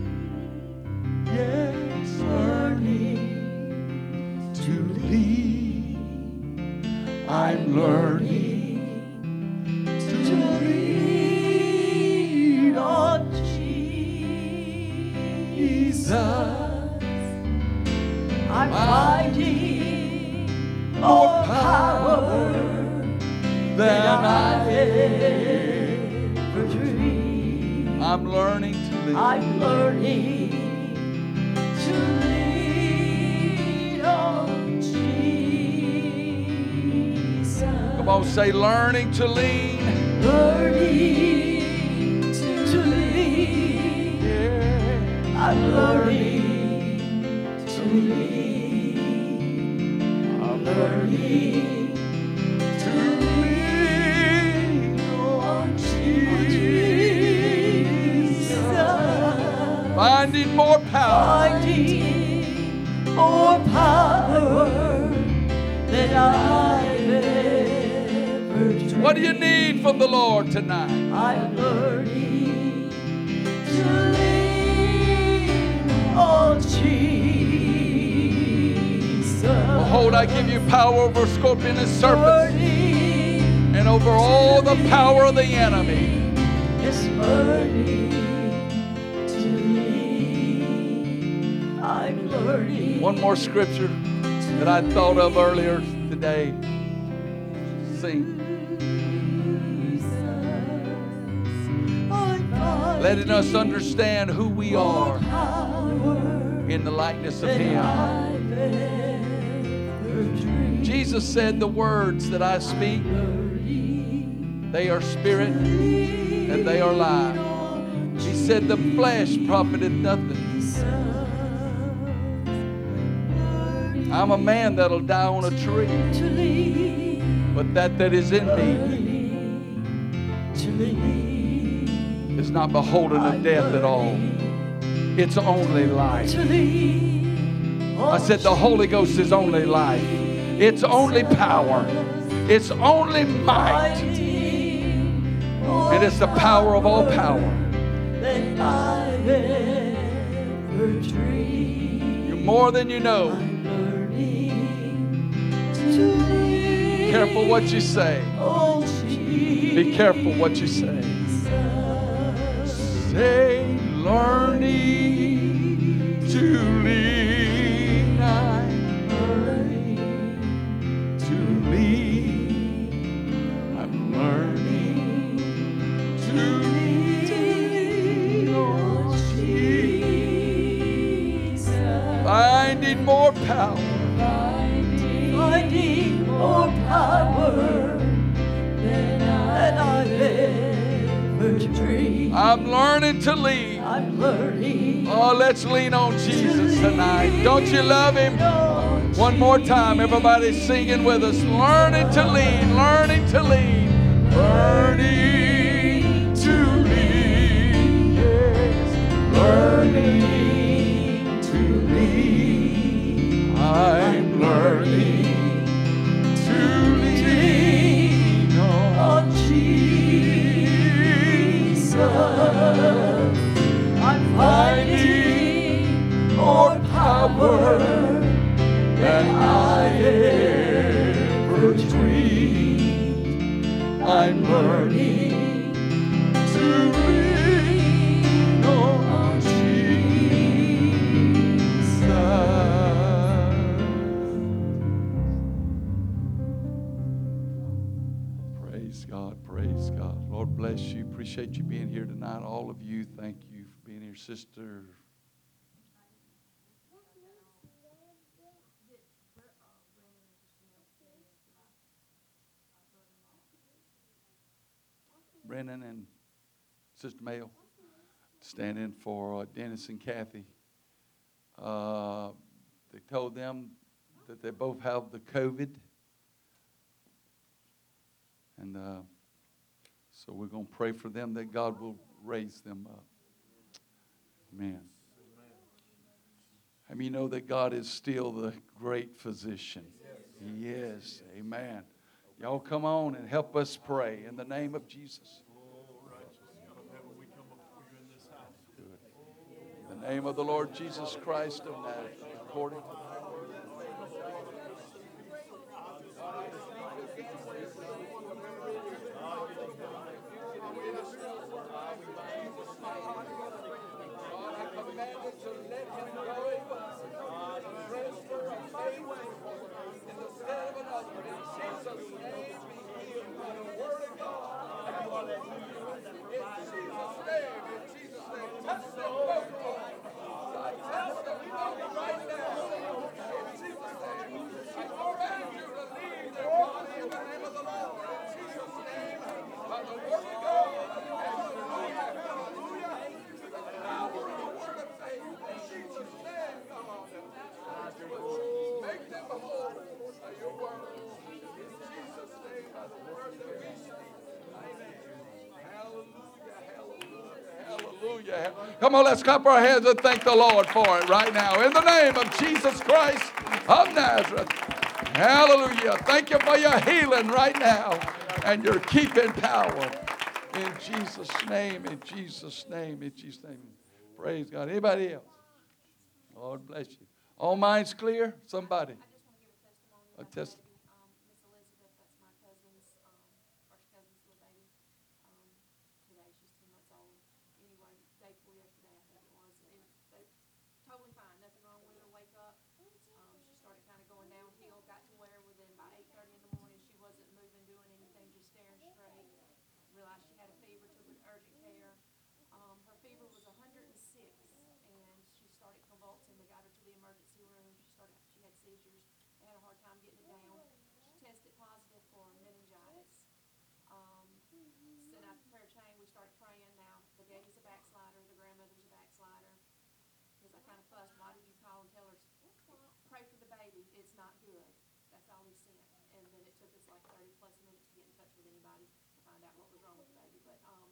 Yes, Learning to lead. I'm learning say learning to lean. Learning to lean. Yeah. I'm learning to lean. I'm learning To lean on Jesus. Finding more power. finding more power than I've ever dreamed. What do you need from the Lord tonight? I'm learning to lean on Jesus. Behold, I give you power over scorpion and serpents and over all the power of the enemy. yes, learning to lean. I'm learning. One more scripture that I thought of earlier today. Sing. Letting us understand who we are in the likeness of Him. Jesus said, The words that I speak, they are spirit and they are life. He said, The flesh profiteth nothing. I'm a man that'll die on a tree, but that that is in me is not beholden of death at all. It's only life. I said, The Holy Ghost is only life. It's only power. It's only might. It's the power of all power. You're more than you know. Careful what you say. Be careful what you say. Say, learning to lean. I'm learning to lean. I'm learning to lean on Jesus. Finding more power. Finding more power than I've ever dreamed. I'm learning to lean. I'm learning. Oh, let's lean on Jesus tonight. Don't you love him? on One more time, everybody singing with us. Learning to lean, learning to lean, learning to lean. Yes, learning to lean. I'm learning to lean on on Jesus. I need more power than I ever dreamed. I'm learning to lean on Jesus. Praise God, praise God. Lord bless you. Appreciate you being here tonight, all of you. Thank you. Sister. Brennan and Sister Mail stand in for uh, Dennis and Kathy. Uh, they told them that they both have the COVID. And uh, so we're going to pray for them that God will raise them up. Amen. I mean, you know that God is still the great physician. He is. Amen. Y'all come on and help us pray in the name of Jesus. In the name of the Lord Jesus Christ of Nazareth, according to Hallelujah. Come on, let's clap our hands and thank the Lord for it right now. In the name of Jesus Christ of Nazareth. Hallelujah. Thank you for your healing right now and your keeping power. In Jesus' name, in Jesus' name, in Jesus' name. Praise God. Anybody else? Lord bless you. All minds clear? Somebody. A testimony. A test- Um, Miss Elizabeth, that's my cousin's, um, first cousin's little baby. Um, today, she's two months old. Anyway, day before yesterday, I think it was, and they, totally fine, nothing wrong with her, wake up. Um, she started kind of going downhill, got to where within by eight thirty in the morning, she wasn't moving, doing anything, just staring straight. Realized she had a fever, took her to urgent care. Um, her fever was hundred and six, and she started convulsing, they got her to the emergency room, she started, she had seizures, they had a hard time getting it down. She tested positive for meningitis. Um, sent out the prayer chain, we started praying now, the baby's a backslider, the grandmother's a backslider. Cause I kinda fussed, why did you call and tell her, pray for the baby, it's not good, that's all he sent. And then it took us like thirty plus minutes to get in touch with anybody to find out what was wrong with the baby, but, um,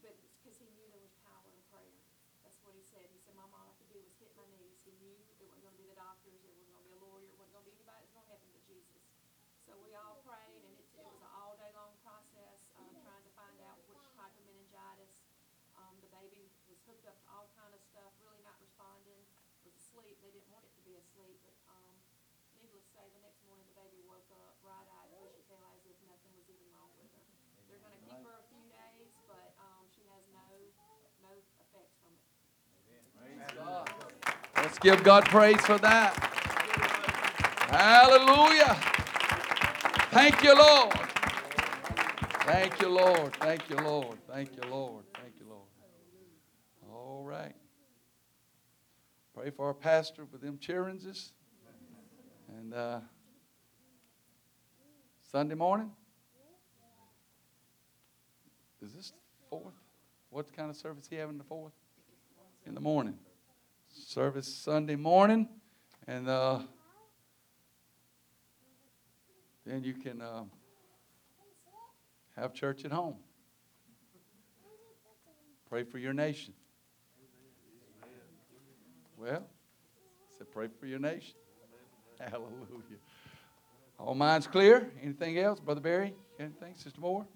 but cause he knew there was power in prayer. That's what he said. He said, Mama, all I could do was hit my knees. He knew it wasn't gonna be the doctors, it wasn't gonna be a lawyer, it wasn't gonna be anybody that's gonna help him but Jesus. So we all prayed and it, it was an all day long process, uh, trying to find out which type of meningitis. Um, the baby was hooked up to all kind of stuff, really not responding, was asleep. They didn't want it to be asleep, but, um, needless to say, the next morning the baby woke up bright-eyed, bushy tail, as if nothing was even wrong with her. They're gonna keep her a few days, but, um, she has no, no effects from it. Let's give God praise for that. Hallelujah. Thank you, Lord. Thank you, Lord. Thank you, Lord. Thank you, Lord. Thank you, Lord. All right. Pray for our pastor with them cheerinses. And uh, Sunday morning? Is this fourth? What kind of service he having the fourth? In the morning. Service Sunday morning. And uh, then you can uh, have church at home. Pray for your nation. Well, I said pray for your nation. Hallelujah. All minds clear? Anything else? Brother Barry? Anything? Sister Moore?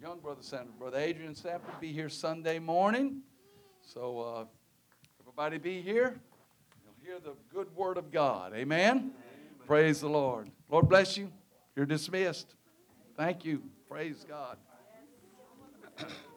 Young brother Sanford, brother Adrian Sanford be here Sunday morning. So uh, everybody be here. You'll hear the good word of God. Amen? Praise the Lord. Lord bless you. You're dismissed. Thank you. Praise God. <laughs>